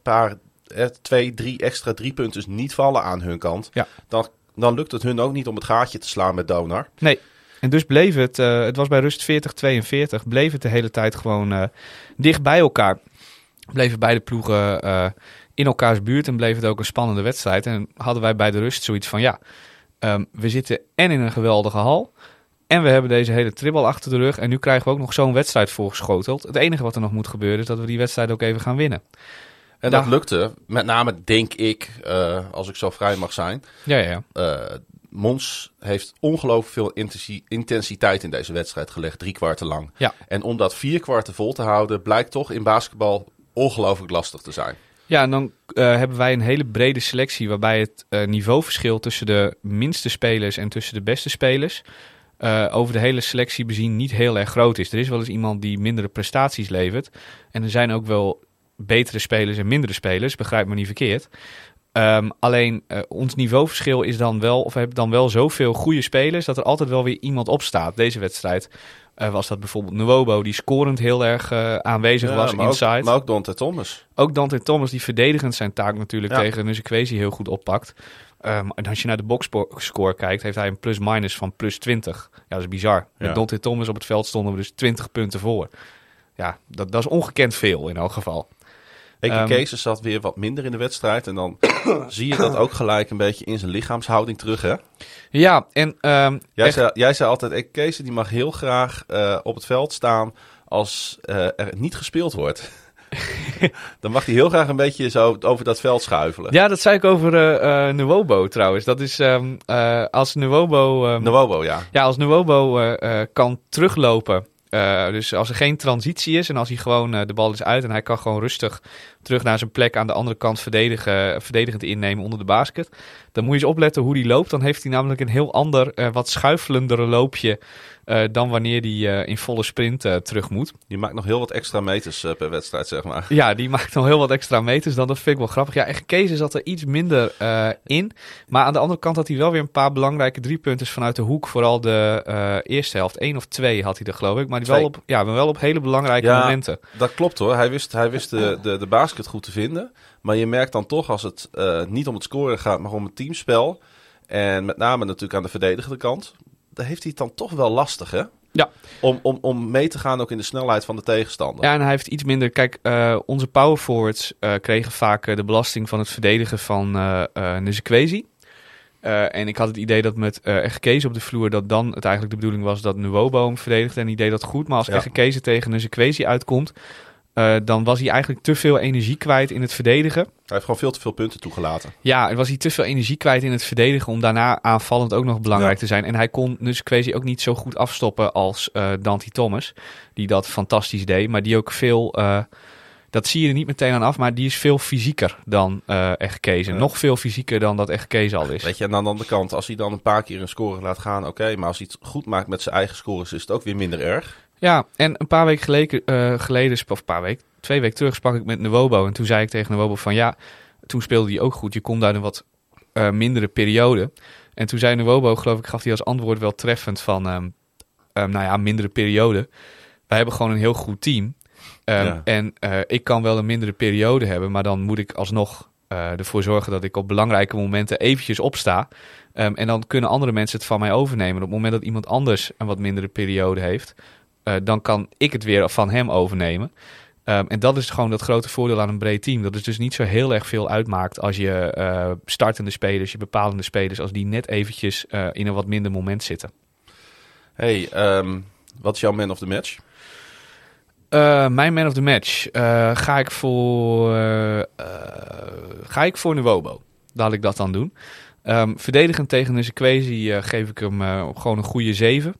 paar eh, twee, drie extra driepunters niet vallen aan hun kant, Ja. dan, dan lukt het hun ook niet om het gaatje te slaan met Donar. Nee. En dus bleef het, eh, het was bij rust 40-42, bleef het de hele tijd gewoon eh, dicht bij elkaar. Bleven beide ploegen eh, in elkaars buurt en bleef het ook een spannende wedstrijd. En hadden wij bij de rust zoiets van, ja, ehm, we zitten en in een geweldige hal... En we hebben deze hele tribbel achter de rug. En nu krijgen we ook nog zo'n wedstrijd voorgeschoteld. Het enige wat er nog moet gebeuren is dat we die wedstrijd ook even gaan winnen. En dat lukte, met name denk ik, als ik zo vrij mag zijn. Ja, ja, ja. Mons heeft ongelooflijk veel intensi- intensiteit in deze wedstrijd gelegd, drie kwarten lang. Ja. En om dat vier kwarten vol te houden, blijkt toch in basketbal ongelooflijk lastig te zijn. Ja, en dan eh, hebben wij een hele brede selectie waarbij het eh, niveauverschil tussen de minste spelers en tussen de beste spelers eh, over de hele selectie bezien niet heel erg groot is. Er is wel eens iemand die mindere prestaties levert. En er zijn ook wel betere spelers en mindere spelers, begrijp me niet verkeerd. Ehm, alleen eh, ons niveauverschil is dan wel, of we hebben dan wel zoveel goede spelers dat er altijd wel weer iemand opstaat. Deze wedstrijd eh, was dat bijvoorbeeld Nuobo, die scorend heel erg eh, aanwezig Ja, was maar inside. Ook, maar ook Dante Thomas. Ook Dante Thomas, die verdedigend zijn taak natuurlijk Ja. tegen Nuzekwezy heel goed oppakt. Ehm, en als je naar de boxscore kijkt, heeft hij een plus-minus van plus 20. Ja, dat is bizar. Met Ja. Dante Thomas op het veld stonden we dus 20 punten voor. Ja, dat, dat is ongekend veel in elk geval. Ehm, Kees zat weer wat minder in de wedstrijd. En dan zie je dat ook gelijk een beetje in zijn lichaamshouding terug, hè? Ja, en ehm, Jij, echt- zei, jij zei altijd, Kees die mag heel graag eh, op het veld staan als eh, er niet gespeeld wordt. dan mag hij heel graag een beetje zo over dat veld schuifelen. ja, dat zei ik over eh eh Nuobo trouwens. Dat is ehm, eh, als Nuobo... Nuobo, ja. Ja, als Nuobo kan teruglopen. Eh, dus als er geen transitie is en als hij gewoon eh, de bal is uit en hij kan gewoon rustig terug naar zijn plek aan de andere kant verdedigen, verdedigend innemen onder de basket. Dan moet je eens opletten hoe hij loopt. Dan heeft hij namelijk een heel ander, eh, wat schuifelendere loopje eh, dan wanneer hij eh, in volle sprint eh, terug moet. Die maakt nog heel wat extra meters per wedstrijd, zeg maar. Ja, die maakt nog heel wat extra meters dan. Dat vind ik wel grappig. Ja, echt Kees zat er iets minder in. Maar aan de andere kant had hij wel weer een paar belangrijke driepunters vanuit de hoek. Vooral de eerste helft. Eén of twee had hij er geloof ik. Maar die wel op, ja, wel op hele belangrijke Ja. momenten. Dat klopt hoor. Hij wist, hij wist de, de, de basket goed te vinden. Maar je merkt dan toch als het niet om het scoren gaat, maar om het teamspel. En met name natuurlijk aan de verdedigende kant. Dan heeft hij het dan toch wel lastig hè? Ja. Om, om, om mee te gaan ook in de snelheid van de tegenstander. Ja, en hij heeft iets minder... Kijk, eh, onze power forwards eh, kregen vaak eh, de belasting van het verdedigen van. Eh, en ik had het idee dat met Ege Kees op de vloer... dat dan het eigenlijk de bedoeling was dat Nuobo hem verdedigde. En die deed dat goed. Maar als Ja. Ege Kees tegen Nzekwezi uitkomt... eh, dan was hij eigenlijk te veel energie kwijt in het verdedigen. Hij heeft gewoon veel te veel punten toegelaten. Ja, en was hij te veel energie kwijt in het verdedigen... om daarna aanvallend ook nog belangrijk Ja. te zijn. En hij kon Nzekwezi ook niet zo goed afstoppen als eh Dante Thomas... die dat fantastisch deed, maar die ook veel... eh, dat zie je er niet meteen aan af, maar die is veel fysieker dan eh echt Kees. En Ja. nog veel fysieker dan dat echt Kees al is. Weet je, en aan de andere kant, als hij dan een paar keer een score laat gaan, oké. maar als hij het goed maakt met zijn eigen scores, is het ook weer minder erg. Ja, en een paar weken geleden, eh, geleden sp- of een paar weken, twee weken terug sprak ik met Nwobo. En toen zei ik tegen Nwobo van ja, toen speelde hij ook goed. Je komt uit een wat eh, mindere periode. En toen zei Nwobo, geloof ik, gaf hij als antwoord wel treffend van, ehm, ehm, nou ja, mindere periode. Wij hebben gewoon een heel goed team. Ehm, Ja. En eh, ik kan wel een mindere periode hebben, maar dan moet ik alsnog ervoor zorgen dat ik op belangrijke momenten eventjes opsta. En dan kunnen andere mensen het van mij overnemen. Op het moment dat iemand anders een wat mindere periode heeft, eh, dan kan ik het weer van hem overnemen. Ehm, en dat is gewoon dat grote voordeel aan een breed team. Dat het dus niet zo heel erg veel uitmaakt als je eh, startende spelers, je bepalende spelers, als die net eventjes eh, in een wat minder moment zitten. hey, ehm, wat is jouw man of the match? Mijn man of the match ga ik voor ga ik voor Nuobo. Laat ik dat dan doen. Ehm, verdedigend tegen Nzekwezi eh geef ik hem gewoon een goede 7.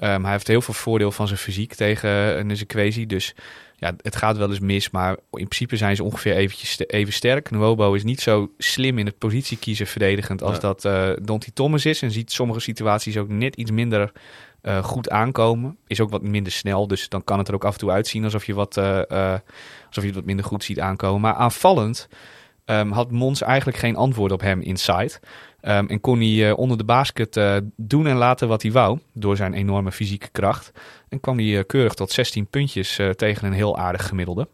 Ehm, hij heeft heel veel voordeel van zijn fysiek tegen uh, Nzekwezi. Dus ja, het gaat wel eens mis. Maar in principe zijn ze ongeveer eventjes even sterk. Nuobo is niet zo slim in het positie kiezen verdedigend als Ja. dat eh Donty Thomas is. En ziet sommige situaties ook net iets minder eh, goed aankomen. Is ook wat minder snel. Dus dan kan het er ook af en toe uitzien alsof je, wat, eh, eh, alsof je het wat minder goed ziet aankomen. Maar aanvallend ehm, had Mons eigenlijk geen antwoord op hem inside. Ehm, en kon hij eh, onder de basket eh, doen en laten wat hij wou. Door zijn enorme fysieke kracht. En kwam hij eh, keurig tot 16 puntjes tegen een heel aardig gemiddelde.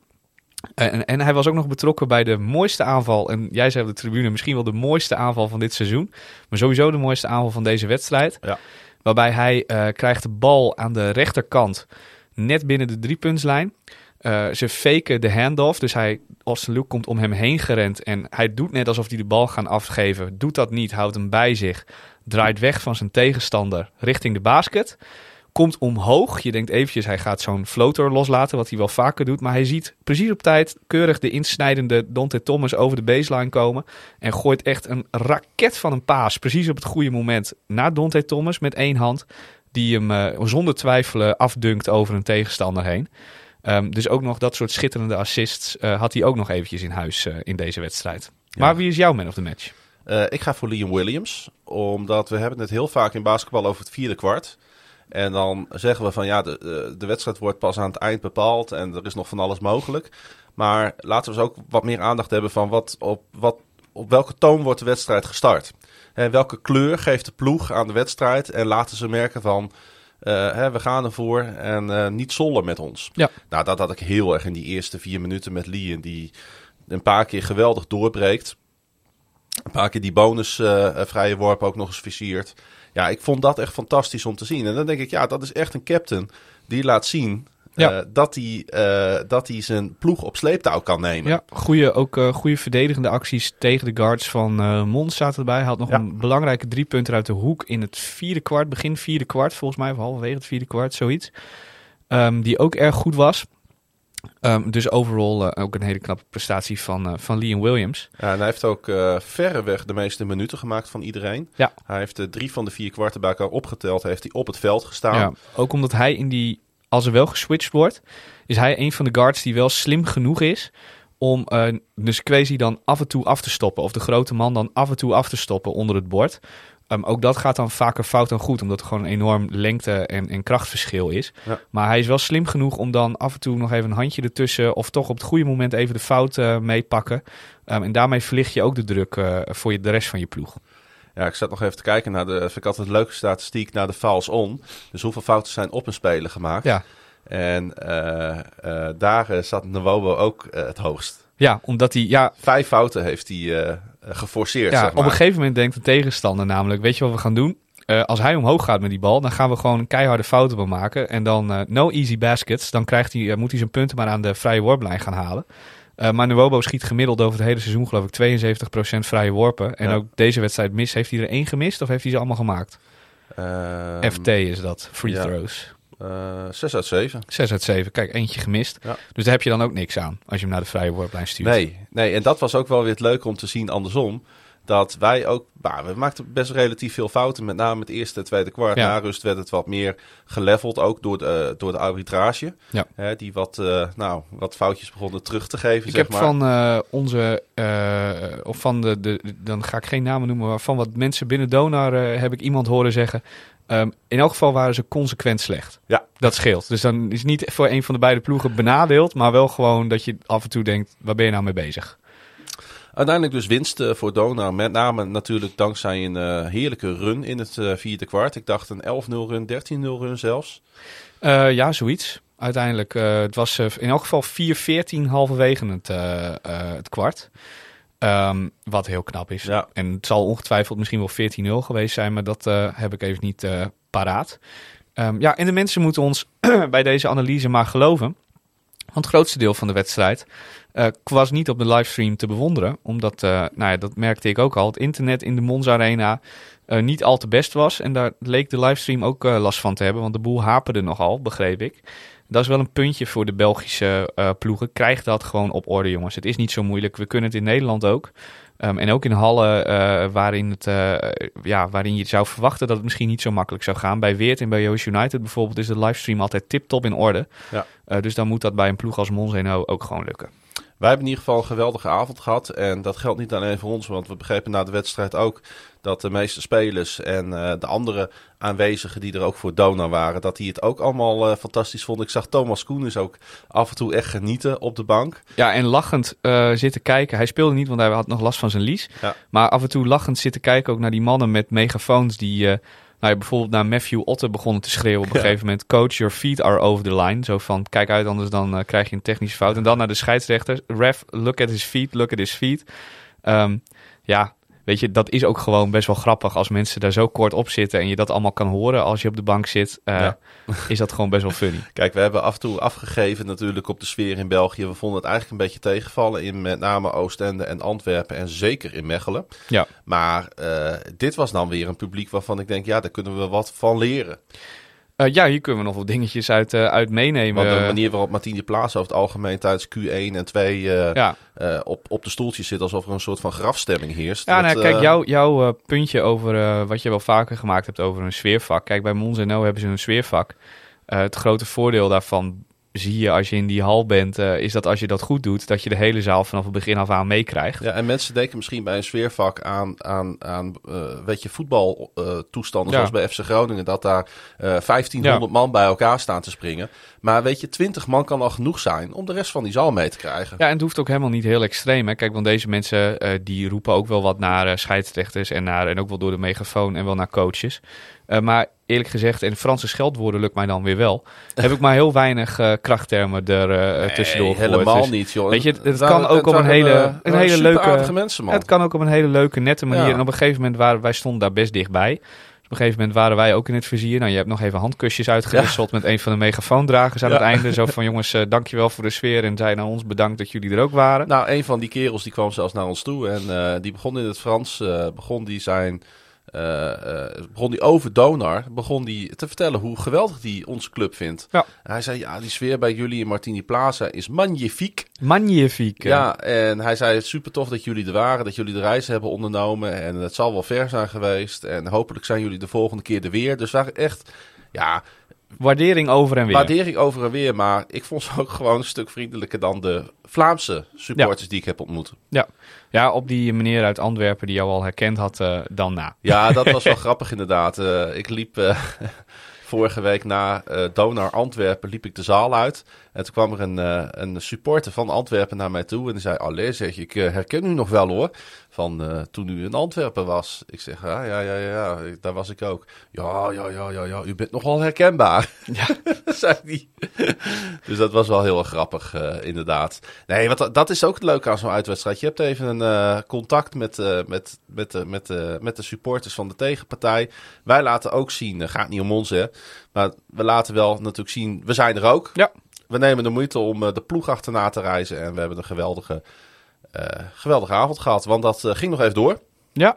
En, en hij was ook nog betrokken bij de mooiste aanval. En jij zei op de tribune misschien wel de mooiste aanval van dit seizoen. Maar sowieso de mooiste aanval van deze wedstrijd. Ja. Waarbij hij eh, krijgt de bal aan de rechterkant net binnen de driepuntslijn. Eh, ze faken de handoff. Dus hij, Austin Luke komt om hem heen gerend. En hij doet net alsof hij de bal gaan afgeven. Doet dat niet, houdt hem bij zich. Draait weg van zijn tegenstander richting de basket. Komt omhoog. Je denkt eventjes, hij gaat zo'n floater loslaten, wat hij wel vaker doet. Maar hij ziet precies op tijd keurig de insnijdende Dante Thomas over de baseline komen. En gooit echt een raket van een paas. Precies op het goede moment naar Dante Thomas met één hand. Die hem eh, zonder twijfelen afdunkt over een tegenstander heen. Um, dus ook nog dat soort schitterende assists uh, had hij ook nog eventjes in huis uh, in deze wedstrijd. Ja. Maar wie is jouw man of the match? Uh, ik ga voor Liam Williams, omdat we hebben het heel vaak in basketbal over het vierde kwart. En dan zeggen we van ja, de, de wedstrijd wordt pas aan het eind bepaald en er is nog van alles mogelijk. Maar laten we eens ook wat meer aandacht hebben van wat op, wat, op welke toon wordt de wedstrijd gestart. En welke kleur geeft de ploeg aan de wedstrijd en laten ze merken van... eh, hè, we gaan ervoor en eh, niet zollen met ons. Ja. Nou, dat had ik heel erg in die eerste vier minuten met Lien, die een paar keer geweldig doorbreekt. Een paar keer die bonus eh, vrije worp ook nog eens versiert. Ja, ik vond dat echt fantastisch om te zien. En dan denk ik, ja, dat is echt een captain die laat zien Ja. eh, dat, hij, eh, dat hij zijn ploeg op sleeptouw kan nemen. Ja, goede, ook eh, goede verdedigende acties tegen de guards van eh Mons zaten erbij. Hij had nog Ja. een belangrijke driepunter uit de hoek in het vierde kwart, begin vierde kwart volgens mij, of halverwege het vierde kwart, zoiets. Ehm, die ook erg goed was. Ehm, dus overal ook een hele knappe prestatie van, eh, van Liam Williams. Ja, en hij heeft ook verreweg de meeste minuten gemaakt van iedereen. Ja. Hij heeft drie van de vier kwarten bij elkaar opgeteld. Heeft hij op het veld gestaan. Ja, ook omdat hij in die, als er wel geswitcht wordt, is hij een van de guards die wel slim genoeg is om eh dus Kwesi dan af en toe af te stoppen. Of de grote man dan af en toe af te stoppen onder het bord. Ehm, ook dat gaat dan vaker fout dan goed, omdat er gewoon een enorm lengte- en, en krachtverschil is. Ja. Maar hij is wel slim genoeg om dan af en toe nog even een handje ertussen, of toch op het goede moment even de fout eh, meepakken. Ehm, en daarmee verlicht je ook de druk eh, voor je, de rest van je ploeg. Ja, ik zat nog even te kijken naar de. Vind ik altijd een leuke statistiek naar de fouls on. Dus hoeveel fouten zijn op een speler gemaakt. Ja. En eh, eh, daar eh, zat Nwobo ook het hoogst. Ja, omdat hij, ja, Vijf fouten heeft hij geforceerd. Ja, zeg op maar. een gegeven moment denkt de tegenstander namelijk, weet je wat we gaan doen? Als hij omhoog gaat met die bal, dan gaan we gewoon een keiharde fouten op maken. En dan no easy baskets. Dan krijgt hij, moet hij zijn punten maar aan de vrije worplijn gaan halen. Eh maar Nuobo schiet gemiddeld over het hele seizoen geloof ik 72% vrije worpen. En Ja. ook deze wedstrijd mis. Heeft hij er één gemist of heeft hij ze allemaal gemaakt? Ehm, FT is dat, free ja. throws. eh, 6 uit 7. 6 uit 7, kijk, eentje gemist. Ja. Dus daar heb je dan ook niks aan als je hem naar de vrije worplijn stuurt. Nee, nee, en dat was ook wel weer het leuke om te zien andersom. Dat wij ook, nou, we maakten best relatief veel fouten, met name het eerste en tweede kwart. Ja. Na rust werd het wat meer geleveld, ook door de, door de arbitrage. Ja. Hè, die wat, eh, nou, wat foutjes begonnen terug te geven, Ik zeg heb maar. van eh, onze, eh, of van de, de, dan ga ik geen namen noemen, maar van wat mensen binnen Donar eh, heb ik iemand horen zeggen. ehm, in elk geval waren ze consequent slecht. Ja. Dat scheelt. Dus dan is niet voor een van de beide ploegen benadeeld, maar wel gewoon dat je af en toe denkt, waar ben je nou mee bezig? Uiteindelijk dus winst eh, voor Donar. Met name natuurlijk dankzij een eh, heerlijke run in het eh, vierde kwart. Ik dacht een 11-0 run, 13-0 run zelfs. Ja, zoiets. Uiteindelijk, eh, het was in elk geval 4-14 halverwege het, eh, het kwart. Ehm, wat heel knap is. Ja. En het zal ongetwijfeld misschien wel 14-0 geweest zijn, maar dat heb ik even niet paraat. Ehm, ja, en de mensen moeten ons bij deze analyse maar geloven. Want het grootste deel van de wedstrijd eh, was niet op de livestream te bewonderen. Omdat, eh, nou ja, dat merkte ik ook al, het internet in de Monza Arena eh, niet al te best was. En daar leek de livestream ook last van te hebben, want de boel haperde nogal, begreep ik. Dat is wel een puntje voor de Belgische ploegen. Krijg dat gewoon op orde, jongens. Het is niet zo moeilijk. We kunnen het in Nederland ook. Ehm, en ook in hallen eh, waarin, het, eh, ja, waarin je zou verwachten dat het misschien niet zo makkelijk zou gaan. Bij Weert en bij Joost United bijvoorbeeld is de livestream altijd tip-top in orde. Ja. Eh, dus dan moet dat bij een ploeg als Monzeno ook gewoon lukken. Wij hebben in ieder geval een geweldige avond gehad. En dat geldt niet alleen voor ons, want we begrepen na de wedstrijd ook dat de meeste spelers en eh, de andere aanwezigen die er ook voor Dona waren, dat die het ook allemaal eh, fantastisch vonden. Ik zag Thomas Koenis ook af en toe echt genieten op de bank. Ja, en lachend eh, zitten kijken. Hij speelde niet, want hij had nog last van zijn lies. Ja. Maar af en toe lachend zitten kijken ook naar die mannen met megafoons die... nou, ja, bijvoorbeeld naar Matthew Otter begonnen te schreeuwen op een Ja. gegeven moment. Coach, your feet are over the line. Zo van, kijk uit, anders dan krijg je een technische fout. En dan naar de scheidsrechter. Ref, look at his feet, look at his feet. Ehm, ja, weet je, dat is ook gewoon best wel grappig als mensen daar zo kort op zitten en je dat allemaal kan horen als je op de bank zit. eh, Ja. Is dat gewoon best wel funny. Kijk, we hebben af en toe afgegeven natuurlijk op de sfeer in België. We vonden het eigenlijk een beetje tegenvallen in met name Oostende en Antwerpen en zeker in Mechelen. Ja. Maar eh, dit was dan weer een publiek waarvan ik denk, ja, daar kunnen we wat van leren. Eh, ja, hier kunnen we nog wat dingetjes uit, eh, uit meenemen. Want de manier waarop Martine Plaats over het algemeen tijdens Q1 en 2 eh, ja, op, op de stoeltjes zit alsof er een soort van grafstemming heerst. Ja, Dat, nou, kijk, jouw, jouw puntje over wat je wel vaker gemaakt hebt over een sfeervak. Kijk, bij Mons en No hebben ze een sfeervak. Het grote voordeel daarvan zie je als je in die hal bent, eh, is dat als je dat goed doet, dat je de hele zaal vanaf het begin af aan meekrijgt. Ja, en mensen denken misschien bij een sfeervak aan, aan, aan eh, weet je, voetbaltoestanden Ja. zoals bij FC Groningen, dat daar eh 1500 man bij elkaar staan te springen. Maar weet je, 20 man kan al genoeg zijn om de rest van die zaal mee te krijgen. Ja, en het hoeft ook helemaal niet heel extreem. Hè? Kijk, want deze mensen eh, die roepen ook wel wat naar eh, scheidsrechters en, naar, en ook wel door de megafoon en wel naar coaches. Eh, maar eerlijk gezegd, en Franse scheldwoorden lukt mij dan weer wel, heb ik maar heel weinig eh, krachttermen er eh, tussendoor Nee, helemaal Dus niet, joh. Weet je, het kan ook op een hele- eh, een waren hele leuke- mensen, man. Het kan ook op een hele leuke, nette manier. Ja. En op een gegeven moment waren wij stonden daar best dichtbij. Dus op een gegeven moment waren wij ook in het vizier. Nou, je hebt nog even handkusjes uitgewisseld met een van de megafoondragers aan Ja. het einde. Zo van, jongens, eh, dankjewel voor de sfeer. En zij naar ons bedankt dat jullie er ook waren. Nou, een van die kerels die kwam zelfs naar ons toe en eh, die begon in het Frans, eh, begon die zijn, eh, eh, begon die over Donar, begon die te vertellen hoe geweldig die onze club vindt. Ja. En hij zei, ja, die sfeer bij jullie in Martini Plaza is magnifiek. Magnifique. Ja, en hij zei, super tof dat jullie er waren, dat jullie de reis hebben ondernomen en het zal wel ver zijn geweest en hopelijk zijn jullie de volgende keer er weer. Dus waren echt, ja, Waardering over en weer. waardering over en weer, maar ik vond ze ook gewoon een stuk vriendelijker dan de Vlaamse supporters die ik heb ontmoet. Ja. Ja, op die meneer uit Antwerpen die jou al herkend had eh, dan na. Ja, dat was wel grappig inderdaad. Eh, ik liep eh, vorige week na Donar Antwerpen liep ik de zaal uit. En toen kwam er een, eh, een supporter van Antwerpen naar mij toe. En die zei, allee zeg, ik eh, herken u nog wel hoor. Van eh, toen u in Antwerpen was. Ik zeg, ja, ja, ja, ja, ja, daar was ik ook. Ja, ja, ja, ja, ja, u bent nogal herkenbaar. Ja. zei die. dus dat was wel heel erg grappig, inderdaad. Nee, wat, dat is ook het leuke aan zo'n uitwedstrijd. Je hebt even een contact met, met, met, de met, de met de supporters van de tegenpartij. Wij laten ook zien, gaat niet om ons hè, maar we laten wel natuurlijk zien, we zijn er ook. Ja. We nemen de moeite om eh, de ploeg achterna te reizen en we hebben een geweldige, eh, geweldige avond gehad. Want dat eh, ging nog even door. Ja,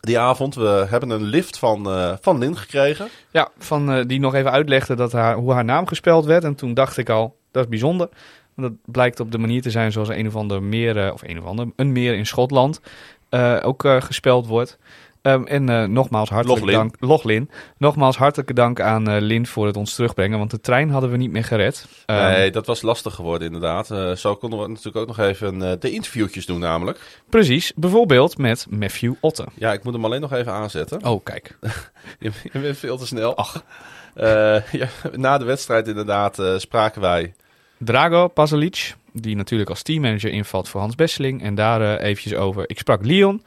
Die avond, we hebben een lift van, van Lin gekregen. ja van, die nog even uitlegde dat haar, hoe haar naam gespeld werd. En toen dacht ik al, dat is bijzonder. Want dat blijkt op de manier te zijn zoals een of ander meer, of een of ander, een meer in Schotland ook eh, gespeld wordt. Ehm, en eh, nogmaals hartelijk Loglin. dank. Loglin. Nogmaals hartelijke dank aan eh Lin voor het ons terugbrengen, want de trein hadden we niet meer gered. Ehm, nee, dat was lastig geworden inderdaad. Eh, zo konden we natuurlijk ook nog even de interviewtjes doen namelijk. Precies, bijvoorbeeld met Matthew Otte. Ja, ik moet hem alleen nog even aanzetten. Oh, kijk. Je, je bent veel te snel. Ach. ja, na de wedstrijd inderdaad spraken wij. Drago Pasalic, die natuurlijk als teammanager invalt voor Hans Besseling. En daar eventjes over. Ik sprak Leon,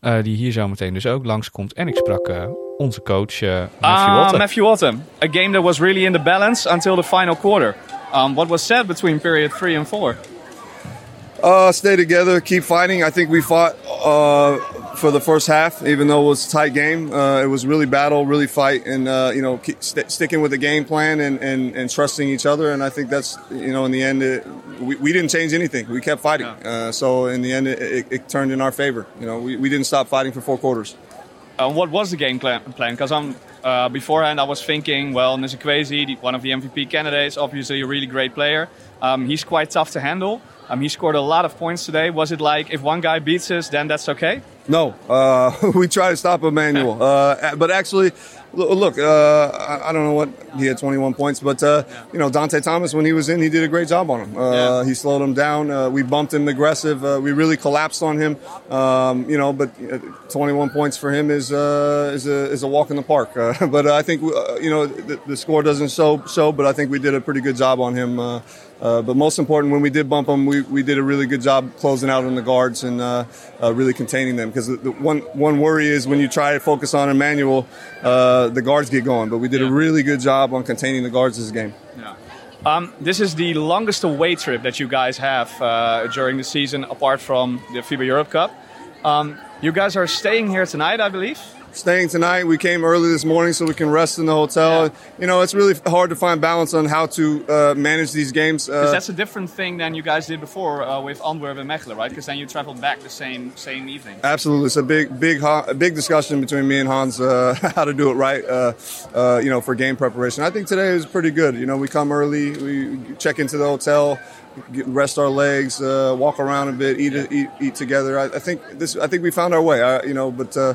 eh, die hier zo meteen dus ook langskomt. En ik sprak eh, onze coach eh Matthew Uh, Otte. Matthew Autumn. A game that was really in the balance until the final quarter. Um, what was said between period three and four? Uh, stay together, keep fighting. I think we fought uh, for the first half, even though it was a tight game. Uh, it was really battle, really fight, and uh, you know, keep st- sticking with the game plan and, and, and trusting each other. And I think that's you know, in the end, it, we, we didn't change anything. We kept fighting. Uh, so in the end, it, it, it turned in our favor. You know, we, we didn't stop fighting for four quarters. Uh, what was the game plan? Because I'm uh, beforehand, I was thinking, well, Nzikwezi, the- one of the MVP candidates, obviously a really great player. Um, he's quite tough to handle. Um, he scored a lot of points today. Was it like if one guy beats us, then that's okay? No, uh, we try to stop Emmanuel. Uh, but actually, look, uh, I, I don't know what he had 21 points, but uh, you know Dante Thomas when he was in, he did a great job on him. Uh, Yeah. He slowed him down. Uh, we bumped him aggressive. Uh, we really collapsed on him. Um, you know, but uh, 21 points for him is uh, is a is a walk in the park. Uh, but I think uh, you know the, the score doesn't show show, but I think we did a pretty good job on him. Uh, uh, but most important, when we did bump him, we, we did a really good job closing out on the guards and uh, uh, really containing them. Because the, the one one worry is when you try to focus on Emmanuel, uh, the guards get going. But we did a really good job on containing the guards this game. Um, this is the longest away trip that you guys have uh, during the season, apart from the FIBA Europe Cup. Um, you guys are staying here tonight, I believe. Staying tonight, we came early this morning so we can rest in the hotel. Yeah. You know, it's really hard to find balance on how to uh, manage these games. Because Uh, that's a different thing than you guys did before uh, with Antwerp and Mechelen, right? Because then you traveled back the same same evening. Absolutely, it's a big, big, big discussion between me and Hans uh, how to do it right. Uh, uh, you know, for game preparation. I think today was pretty good. You know, we come early, we check into the hotel, rest our legs, uh, walk around a bit, eat, eat, eat together. I, I think this. I think we found our way. I, you know, but. Uh,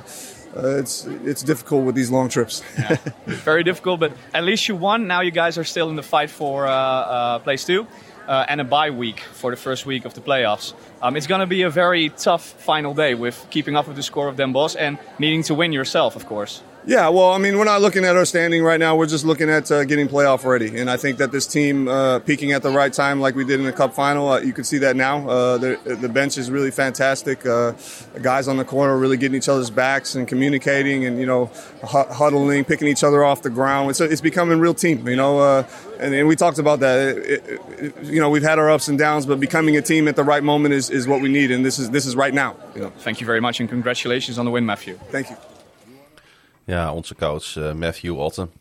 uh, it's it's difficult with these long trips. Very difficult, but at least you won. Now you guys are still in the fight for uh, uh, place two. Uh, and a bye week for the first week of the playoffs. Um, it's going to be a very tough final day with keeping up with the score of Den Bosch and needing to win yourself, of course. Yeah, well, I mean, we're not looking at our standing right now. We're just looking at uh, getting playoff ready. And I think that this team uh, peaking at the right time, like we did in the Cup final, uh, you can see that now. Uh, the, the bench is really fantastic. Uh, the guys on the corner are really getting each other's backs and communicating and, you know, hu- huddling, picking each other off the ground. It's, a, it's becoming a real team, you know. Uh, and, and we talked about that. It, it, it, you know, we've had our ups and downs, but becoming a team at the right moment is, is what we need. And this is, this is right now. You know. Thank you very much and congratulations on the win, Matthew. Thank you. Ja, onze coach eh, Matthew Otten.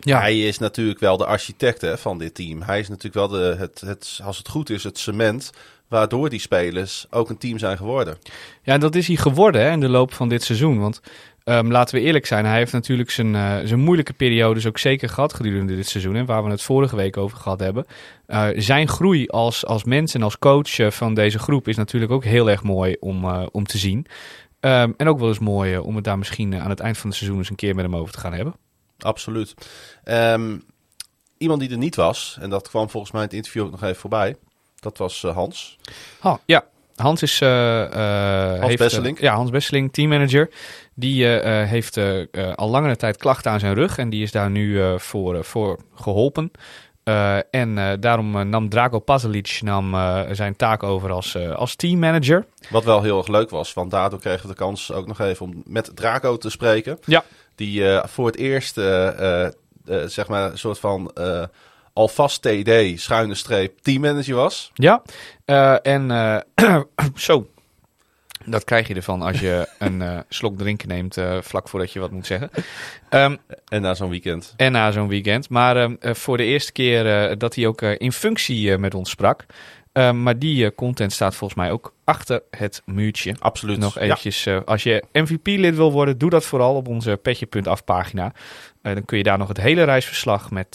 Ja, Hij is natuurlijk wel de architect hè, van dit team. Hij is natuurlijk wel de, het, het, als het goed is, het cement waardoor die spelers ook een team zijn geworden. Ja, dat is hij geworden hè, in de loop van dit seizoen. Want ehm, laten we eerlijk zijn, hij heeft natuurlijk zijn, eh, zijn moeilijke periodes ook zeker gehad gedurende dit seizoen. Hè, waar we het vorige week over gehad hebben. Eh, zijn groei als, als mens en als coach van deze groep is natuurlijk ook heel erg mooi om, om te zien. Ehm, en ook wel eens mooi eh, om het daar misschien eh, aan het eind van het seizoen eens een keer met hem over te gaan hebben. Absoluut. Ehm, iemand die er niet was, en dat kwam volgens mij in het interview ook nog even voorbij. Dat was eh, Hans. Oh, ja, Hans is... heeft, Besseling. ja, Hans Besseling, teammanager. Die heeft al langere tijd klachten aan zijn rug. En die is daar nu voor, voor geholpen. Eh, en eh, daarom eh, nam Drago Pazalic nam, zijn taak over als, als teammanager. Wat wel heel erg leuk was, want daardoor kregen we de kans ook nog even om met Draco te spreken. Ja. Die voor het eerst, zeg maar, een soort van alvast TD, schuine streep, teammanager was. Ja, en zo. Dat krijg je ervan als je een eh, slok drinken neemt eh, vlak voordat je wat moet zeggen. Ehm, En na zo'n weekend. en na zo'n weekend. Maar ehm, eh, voor de eerste keer dat hij ook in functie met ons sprak. Ehm, maar die content staat volgens mij ook achter het muurtje. Absoluut. Nog eventjes, als je MVP-lid wil worden, doe dat vooral op onze petje.af pagina. Dan kun je daar nog het hele reisverslag met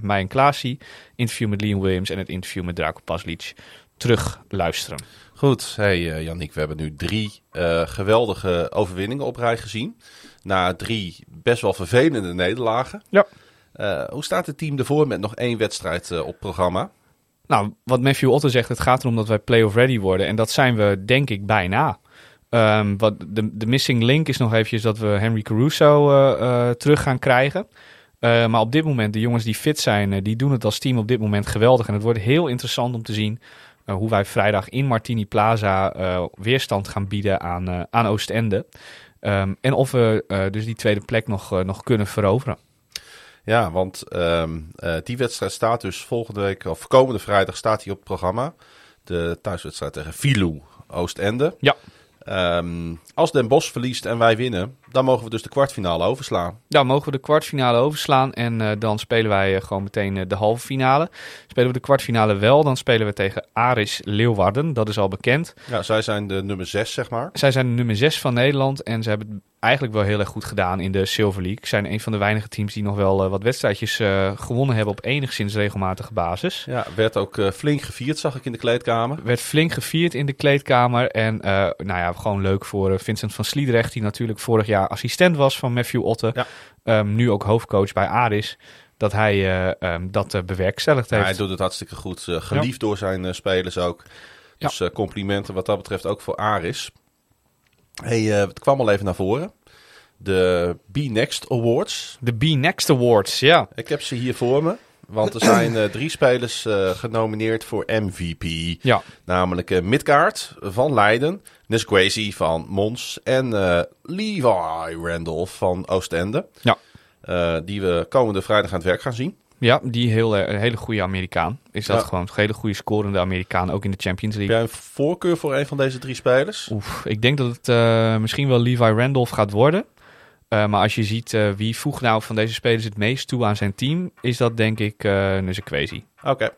mij en Klaasie, interview met Liam Williams en het interview met Draco Paslic terug luisteren. Goed, hey eh Yannick, we hebben nu drie eh, geweldige overwinningen op rij gezien. Na drie best wel vervelende nederlagen. Ja. Eh, hoe staat het team ervoor met nog één wedstrijd op programma? Nou, wat Matthew Otter zegt, het gaat erom dat wij play-off ready worden. En dat zijn we denk ik bijna. Ehm, wat de, de missing link is nog eventjes dat we Henry Caruso terug gaan krijgen. Maar op dit moment, de jongens die fit zijn, die doen het als team op dit moment geweldig. En het wordt heel interessant om te zien eh, hoe wij vrijdag in Martini Plaza eh, weerstand gaan bieden aan, eh, aan Oostende. Ehm, en of we dus die tweede plek nog, nog kunnen veroveren. Ja, want ehm, eh, die wedstrijd staat dus volgende week, of komende vrijdag staat hij op het programma. De thuiswedstrijd tegen Filou Oostende. Ja. Ehm, als Den Bosch verliest en wij winnen, dan mogen we dus de kwartfinale overslaan. Dan mogen we de kwartfinale overslaan en eh, dan spelen wij eh, gewoon meteen eh, de halve finale. Spelen we de kwartfinale wel, dan spelen we tegen Aris Leeuwarden. Dat is al bekend. Ja, zij zijn de nummer 6, zeg maar. Zij zijn de nummer 6 van Nederland en ze hebben eigenlijk wel heel erg goed gedaan in de Silver League. Zijn een van de weinige teams die nog wel eh, wat wedstrijdjes eh, gewonnen hebben op enigszins regelmatige basis. Ja, werd ook eh, flink gevierd, zag ik in de kleedkamer. Werd flink gevierd in de kleedkamer. En nou ja, gewoon leuk voor Vincent van Sliedrecht, die natuurlijk vorig jaar assistent was van Matthew Otte. Ja. Ehm, nu ook hoofdcoach bij Aris. Dat hij eh, ehm, dat eh, bewerkstelligd Ja, heeft. hij doet het hartstikke goed. geliefd door zijn spelers ook. Dus eh, complimenten wat dat betreft ook voor Aris. Hey, eh, het kwam al even naar voren. De B-Next Awards. De B-Next Awards, ja. Ik heb ze hier voor me. Want er zijn eh, drie spelers eh, genomineerd voor MVP. Ja, Namelijk eh, Midgaard van Leiden, Nesquazy van Mons en Levi Randolph van Oostende. Ja. Die we komende vrijdag aan het werk gaan zien. Ja die heel, een hele goede Amerikaan. Is dat Ja. gewoon een hele goede scorende Amerikaan, ook in de Champions Heb League. jij een voorkeur voor een van deze drie spelers? Oef, ik denk dat het eh, misschien wel Levi Randolph gaat worden. Eh, maar als je ziet eh, wie voegt nou van deze spelers het meest toe aan zijn team, is dat denk ik uh, Nussekwezi. Oké.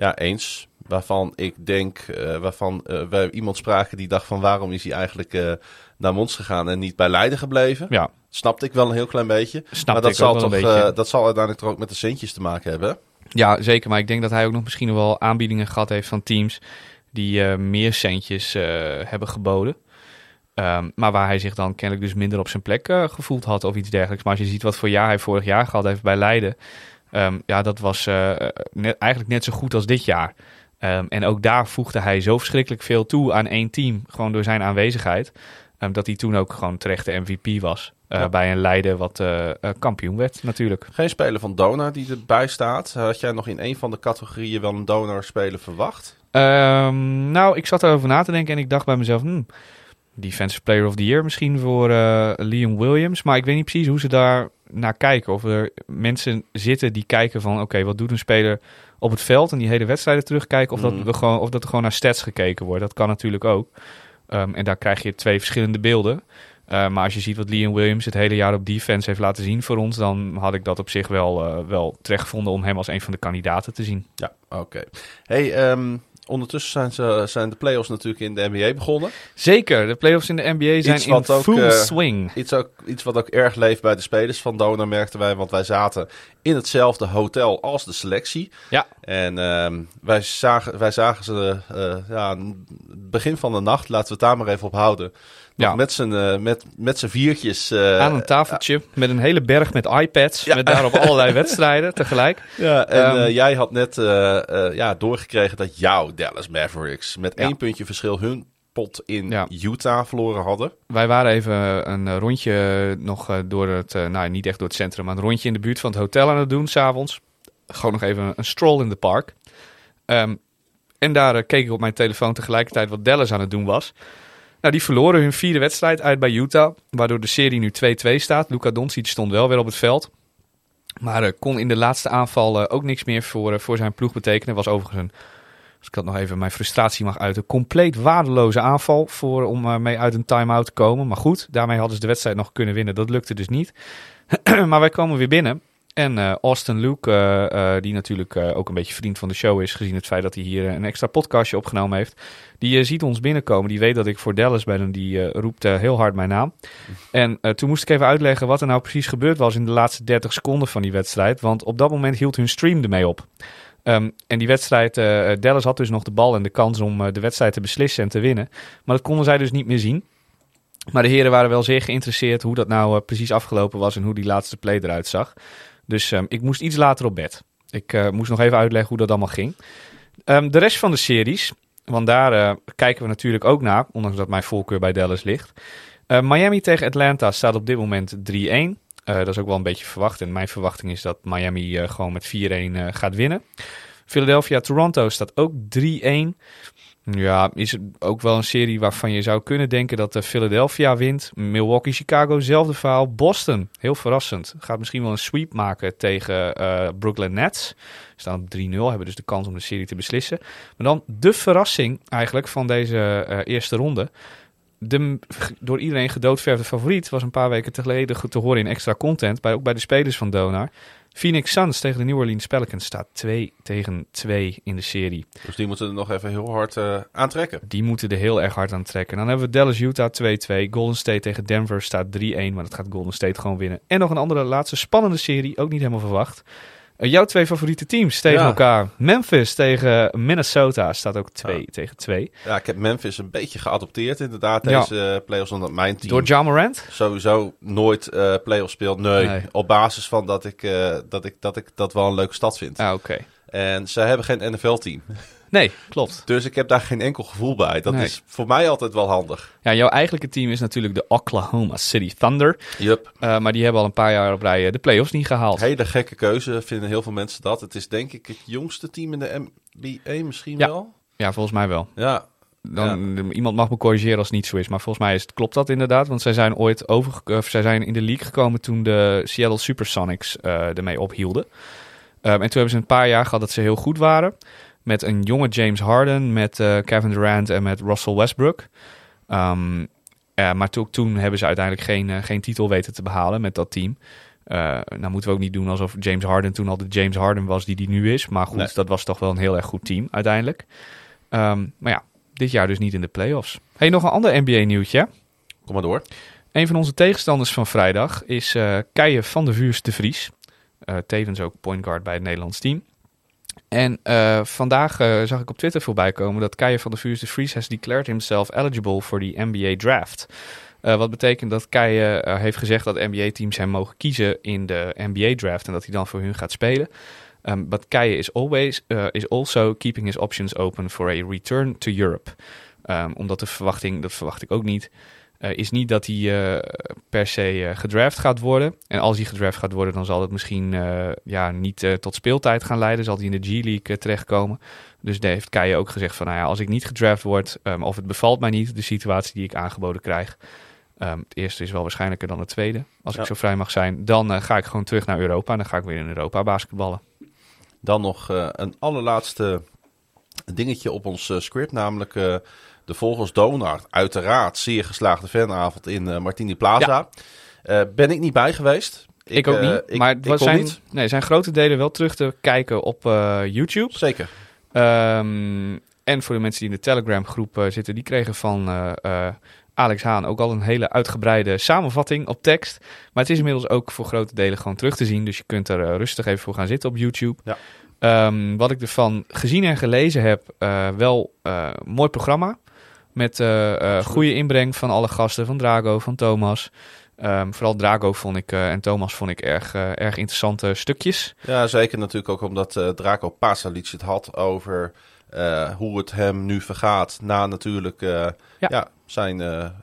Ja, eens. Waarvan ik denk, eh, waarvan eh, we iemand spraken die dacht van waarom is hij eigenlijk eh, naar Mons gegaan en niet bij Leiden gebleven? Ja, Snapte ik wel een heel klein beetje. snap maar dat ik zal, toch, dat zal uiteindelijk toch ook met de centjes te maken hebben. Ja, zeker. Maar ik denk dat hij ook nog misschien wel aanbiedingen gehad heeft van teams die meer centjes hebben geboden. Ehm, maar waar hij zich dan kennelijk dus minder op zijn plek gevoeld had of iets dergelijks. Maar als je ziet wat voor jaar hij vorig jaar gehad heeft bij Leiden. Ehm, ja, dat was eh, net, eigenlijk net zo goed als dit jaar. Ehm, en ook daar voegde hij zo verschrikkelijk veel toe aan één team. Gewoon door zijn aanwezigheid. ehm, dat hij toen ook gewoon terecht de MVP was. eh, Ja. bij een Leiden wat eh, kampioen werd natuurlijk. Geen speler van Donar die erbij staat. Had jij nog in een van de categorieën wel een Donar-speler verwacht? Nou, ik zat erover na te denken en ik dacht bij mezelf... Hmm, Defensive Player of the Year misschien voor Liam Williams. Maar ik weet niet precies hoe ze daar naar kijken. Of er mensen zitten die kijken van... Oké, wat doet een speler op het veld en die hele wedstrijden terugkijken. Of, Mhm. dat, we gewoon, of dat er gewoon naar stats gekeken wordt. Dat kan natuurlijk ook. Ehm, en daar krijg je twee verschillende beelden. Eh, maar als je ziet wat Liam Williams het hele jaar op defense heeft laten zien voor ons... dan had ik dat op zich wel, eh, wel terecht gevonden om hem als een van de kandidaten te zien. Ja, oké. Hey, ehm, ondertussen zijn, ze, zijn de playoffs natuurlijk in de NBA begonnen. Zeker, de playoffs in de NBA zijn Iets in wat ook, full eh, swing. Iets, ook, iets wat ook erg leeft bij de spelers van Donar, merkten wij. Want wij zaten in hetzelfde hotel als de selectie. Ja. En ehm, wij, zagen, wij zagen ze eh, ja, begin van de nacht, laten we het daar maar even op houden. Ja. Met z'n eh, met, met z'n viertjes. eh, Aan een tafeltje met een hele berg met iPads. Ja. Met daarop allerlei wedstrijden tegelijk. Ja, en Ehm, eh, jij had net ja, doorgekregen dat jouw Dallas Mavericks met Ja. één puntje verschil hun pot in Ja. Utah verloren hadden. Wij waren even een rondje nog door het, nou niet echt door het centrum, maar een rondje in de buurt van het hotel aan het doen, s'avonds. Gewoon nog even een stroll in de park. Ehm, en daar keek ik op mijn telefoon tegelijkertijd wat Dallas aan het doen was. Nou, die verloren hun vierde wedstrijd uit bij Utah, waardoor de serie nu 2-2 staat. Luka Doncic stond wel weer op het veld. Maar eh, kon in de laatste aanval eh, ook niks meer voor, eh, voor zijn ploeg betekenen. Was overigens een, als ik dat nog even mijn frustratie mag uiten, compleet waardeloze aanval voor, om mee uit een time-out te komen. Maar goed, daarmee hadden ze de wedstrijd nog kunnen winnen. Dat lukte dus niet. maar wij komen weer binnen. En eh, Austin Luke, eh, eh, die natuurlijk ook een beetje vriend van de show is, gezien het feit dat hij hier een extra podcastje opgenomen heeft, die ziet ons binnenkomen. Die weet dat ik voor Dallas ben en die roept heel hard mijn naam. En toen moest ik even uitleggen wat er nou precies gebeurd was in de laatste 30 seconden van die wedstrijd. Want op dat moment hield hun stream ermee op. Ehm, en die wedstrijd, Dallas had dus nog de bal en de kans om de wedstrijd te beslissen en te winnen. Maar dat konden zij dus niet meer zien. Maar de heren waren wel zeer geïnteresseerd hoe dat nou precies afgelopen was en hoe die laatste play eruit zag. Dus ehm, ik moest iets later op bed. Ik eh, moest nog even uitleggen hoe dat allemaal ging. Ehm, de rest van de series, want daar eh, kijken we natuurlijk ook naar, ondanks dat mijn voorkeur bij Dallas ligt. Eh, Miami tegen Atlanta staat op dit moment 3-1. Eh, dat is ook wel een beetje verwacht. En mijn verwachting is dat Miami gewoon met 4-1 eh, gaat winnen. Philadelphia-Toronto staat ook 3-1. Ja, is ook wel een serie waarvan je zou kunnen denken dat de Philadelphia wint. Milwaukee-Chicago, zelfde verhaal. Boston, heel verrassend. Gaat misschien wel een sweep maken tegen eh, Brooklyn Nets. Staan op 3-0, hebben dus de kans om de serie te beslissen. Maar dan de verrassing eigenlijk van deze eh, eerste ronde. De door iedereen gedoodverfde favoriet was een paar weken geleden te horen in extra content. Bij, ook bij de spelers van Donar. Phoenix Suns tegen de New Orleans Pelicans staat 2 tegen 2 in de serie. Dus die moeten er nog even heel hard eh, aantrekken. Die moeten er heel erg hard aan trekken. Dan hebben we Dallas-Utah 2-2. Golden State tegen Denver staat 3-1. Maar dat gaat Golden State gewoon winnen. En nog een andere laatste spannende serie. Ook niet helemaal verwacht. Eh, jouw twee favoriete teams tegen Ja. elkaar. Memphis tegen Minnesota staat ook 2 Ja. tegen 2. Ja, ik heb Memphis een beetje geadopteerd inderdaad deze eh, playoffs. Omdat mijn team Door Ja Morant? sowieso nooit eh playoffs speelt. Nee, Nee. op basis van dat ik, dat, ik, dat ik dat wel een leuke stad vind. Ah, oké. En ze hebben geen NFL-team. Nee, klopt. Dus ik heb daar geen enkel gevoel bij. Dat Nee. is voor mij altijd wel handig. Ja, jouw eigenlijke team is natuurlijk de Oklahoma City Thunder. Yup. Eh, maar die hebben al een paar jaar op rij eh, de playoffs niet gehaald. Hele gekke keuze vinden heel veel mensen dat. Het is denk ik het jongste team in de NBA misschien Ja. wel. Ja, volgens mij wel. Ja, Dan, Iemand mag me corrigeren als het niet zo is. Maar volgens mij is het, klopt dat inderdaad. Want zij zijn ooit over, zij zijn in de league gekomen toen de Seattle Supersonics eh ermee ophielden. Ehm, en toen hebben ze een paar jaar gehad dat ze heel goed waren. Met een jonge James Harden, met eh, Kevin Durant en met Russell Westbrook. Ja, maar to- toen hebben ze uiteindelijk geen, eh, geen titel weten te behalen met dat team. Eh, nou moeten we ook niet doen alsof James Harden toen al de James Harden was die die nu is. Maar goed, Nee. dat was toch wel een heel erg goed team uiteindelijk. Ehm, maar ja, dit jaar dus niet in de playoffs. Hey, nog een ander NBA-nieuwtje. kom maar door. Een van onze tegenstanders van vrijdag is Keijen van Vuurs de Vries. Eh, tevens ook point guard bij het Nederlands team. En eh, vandaag eh, zag ik op Twitter voorbij komen dat Keijen van der Vuurs de Vries has declared himself eligible for the NBA draft. Eh, wat betekent dat Keijen eh, heeft gezegd dat NBA-teams hem mogen kiezen in de NBA-draft en dat hij dan voor hun gaat spelen. Um, but Keijen is always is also keeping his options open for a return to Europe. Um, omdat de verwachting, dat verwacht ik ook niet, eh, is niet dat hij eh, per se eh, gedraft gaat worden. En als hij gedraft gaat worden, dan zal het misschien ja, niet tot speeltijd gaan leiden. Zal hij in de G-League terechtkomen. Dus daar heeft Keijer ook gezegd van, nou ja, als ik niet gedraft word, ehm, of het bevalt mij niet, de situatie die ik aangeboden krijg. ehm, het eerste is wel waarschijnlijker dan het tweede, als Ja. ik zo vrij mag zijn. Dan ga ik gewoon terug naar Europa en dan ga ik weer in Europa basketballen. Dan nog een allerlaatste dingetje op ons script, namelijk de Vogels Donard. Uiteraard zeer geslaagde fanavond in eh, Martini Plaza. Eh, ben ik niet bij geweest. Ik, ook eh, niet, ik- maar ik het zijn, niet. Nee, zijn grote delen wel terug te kijken op YouTube. Zeker. Ehm, en voor de mensen die in de Telegram groep zitten, die kregen van Alex Haan ook al een hele uitgebreide samenvatting op tekst. Maar het is inmiddels ook voor grote delen gewoon terug te zien. Dus je kunt er rustig even voor gaan zitten op YouTube. Ja. Ehm, wat ik ervan gezien en gelezen heb, wel mooi programma. Met eh, eh, goede inbreng van alle gasten, van Drago, van Thomas. Ehm, vooral Drago vond ik eh, en Thomas vond ik erg, erg interessante stukjes. Ja, zeker natuurlijk ook omdat eh, Draco Pasalic het had over hoe het hem nu vergaat na natuurlijk ja. Ja. zijn,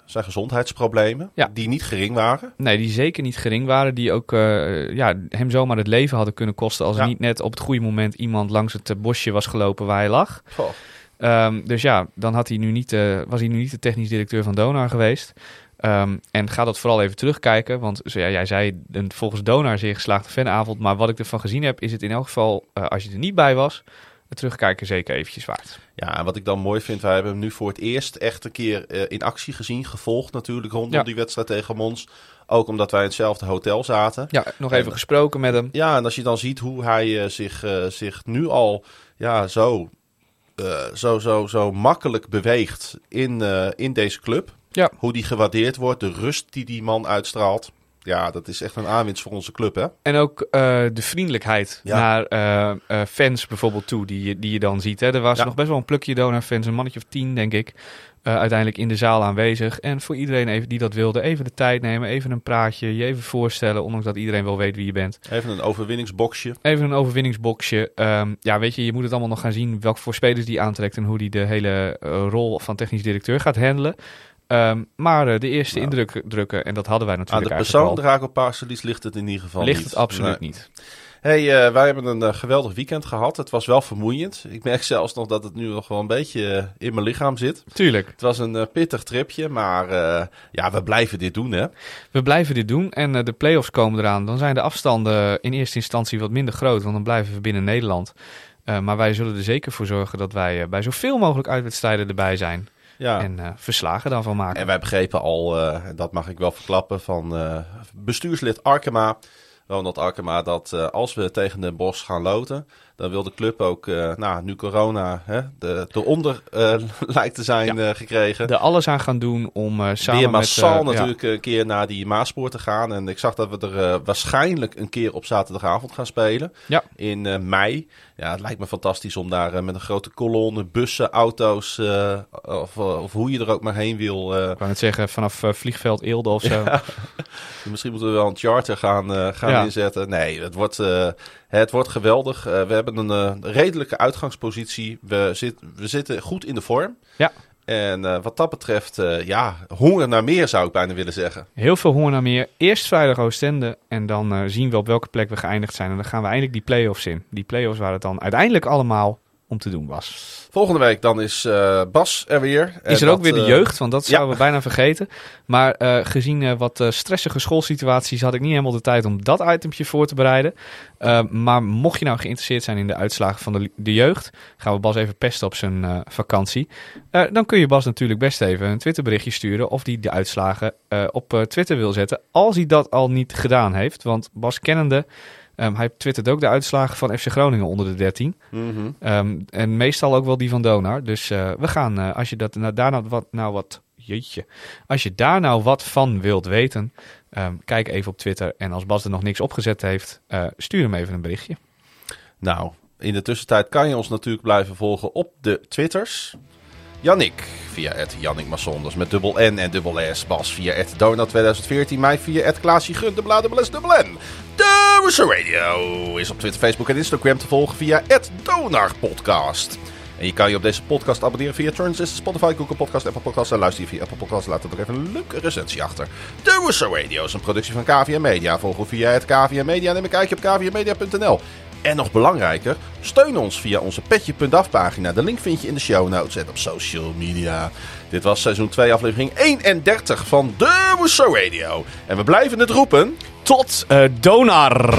zijn gezondheidsproblemen, Ja. die niet gering waren. Nee, die zeker niet gering waren. Die ook ja, hem zomaar het leven hadden kunnen kosten. als er niet net op het goede moment iemand langs het bosje was gelopen waar hij lag. Goh. Ehm, dus ja, dan had hij nu niet, eh, was hij nu niet de technisch directeur van Donar geweest. Ehm, en ga dat vooral even terugkijken. Want zo, ja, jij zei een volgens Donar zeer geslaagde fanavond. Maar wat ik ervan gezien heb, is het in elk geval, eh, als je er niet bij was, het terugkijken zeker eventjes waard. Ja, en wat ik dan mooi vind, wij hebben hem nu voor het eerst echt een keer eh, in actie gezien, gevolgd natuurlijk rondom Ja. die wedstrijd tegen Mons. Ook omdat wij in hetzelfde hotel zaten. Ja, nog even En- gesproken met hem. Ja, en als je dan ziet hoe hij zich, zich nu al ja, zo, eh, zo, zo, zo makkelijk beweegt in, eh, in deze club. Ja. Hoe die gewaardeerd wordt, de rust die die man uitstraalt. Ja, dat is echt een aanwinst voor onze club, hè? En ook eh, de vriendelijkheid Ja. naar fans bijvoorbeeld toe, die, je- die je dan ziet. Hè. Er was Ja. nog best wel een plukje Donar-fans, een mannetje of tien, denk ik, eh, uiteindelijk in de zaal aanwezig. En voor iedereen even die dat wilde, even de tijd nemen, even een praatje, je even voorstellen, ondanks dat iedereen wel weet wie je bent. Even een overwinningsboxje. Even een overwinningsboxje. Ehm, ja, weet je, je moet het allemaal nog gaan zien welke voor spelers die aantrekt en hoe die de hele eh, rol van technisch directeur gaat handelen. Ehm, maar eh, de eerste Nou. indruk drukken, en dat hadden wij Aan natuurlijk de persoon Drago Parselis ligt het in ieder geval al, ligt niet. het absoluut Nee. niet. Hey, eh, wij hebben een eh, geweldig weekend gehad. Het was wel vermoeiend. Ik merk zelfs nog dat het nu nog wel een beetje eh, in mijn lichaam zit. Tuurlijk. Het was een pittig tripje, maar ja, we blijven dit doen, hè? We blijven dit doen en de play-offs komen eraan. Dan zijn de afstanden in eerste instantie wat minder groot, want dan blijven we binnen Nederland. Maar wij zullen er zeker voor zorgen dat wij bij zoveel mogelijk uitwedstrijden erbij zijn. Ja. En verslagen daarvan maken. En wij begrepen al, dat mag ik wel verklappen, van bestuurslid Arkema, Ronald Arkema, dat eh, als we tegen Den Bosch gaan loten, dan wil de club ook, eh, nou, nu corona hè, de, eronder eh, lijkt te zijn gekregen. Er alles aan gaan doen om samen Weer met... massaal ja, natuurlijk een keer naar die Maaspoort te gaan. En ik zag dat we er waarschijnlijk een keer op zaterdagavond gaan spelen. Ja. In mei. Ja, het lijkt me fantastisch om daar eh, met een grote kolonne, bussen, auto's, eh, of, eh, of hoe je er ook maar heen wil. Ik wou net zeggen, vanaf vliegveld Eelde of zo. Misschien moeten we wel een charter gaan, gaan Ja. inzetten. Nee, het wordt, het wordt geweldig. We hebben een redelijke uitgangspositie. We, zit, we zitten goed in de vorm. Ja. En eh, wat dat betreft, eh, ja, honger naar meer zou ik bijna willen zeggen. Heel veel honger naar meer. Eerst vrijdag Oostende en dan eh, zien we op welke plek we geëindigd zijn. En dan gaan we eindelijk die play-offs in. Die play-offs waar het dan uiteindelijk allemaal om te doen was. Volgende week dan is eh, Bas er weer. Is er ook weer de eh, jeugd, want dat ja. zouden we bijna vergeten. Maar eh, gezien wat stressige schoolsituaties had ik niet helemaal de tijd om dat itempje voor te bereiden. Maar mocht je nou geïnteresseerd zijn in de uitslagen van de, de jeugd, gaan we Bas even pesten op zijn vakantie. Dan kun je Bas natuurlijk best even een Twitterberichtje sturen of die de uitslagen op Twitter wil zetten. Als hij dat al niet gedaan heeft, want Bas kennende, ehm, hij twittert ook de uitslagen van FC Groningen onder de 13. mhm. Ehm, en meestal ook wel die van Donar. Dus eh, we gaan, eh, als je dat, nou, daar nou wat, nou wat, jeetje. Als je daar nou wat van wilt weten, ehm, kijk even op Twitter. En als Bas er nog niks opgezet heeft, eh, stuur hem even een berichtje. Nou, in de tussentijd kan je ons natuurlijk blijven volgen op de Twitters. Jannik via het Jannik Masson, dus met dubbel N en dubbel S. Bas via het Donut 2014. Mij via het Klaasje Gun, dubbel S, dubbel N. De Russo Radio is op Twitter, Facebook en Instagram te volgen via het Donar Podcast. En je kan je op deze podcast abonneren via Transistor, Spotify, Google Podcast, Apple Podcast. En luister je via Apple Podcast, laat er nog even een leuke recensie achter. De Russo Radio is een productie van KVM Media. Volg via het KVM Media en neem een kijkje op kvmmedia.nl. En nog belangrijker, steun ons via onze petje.af pagina. De link vind je in de show notes en op social media. Dit was seizoen 2 aflevering 31 van de Russo Radio. En we blijven het roepen. Tot eh, Donar.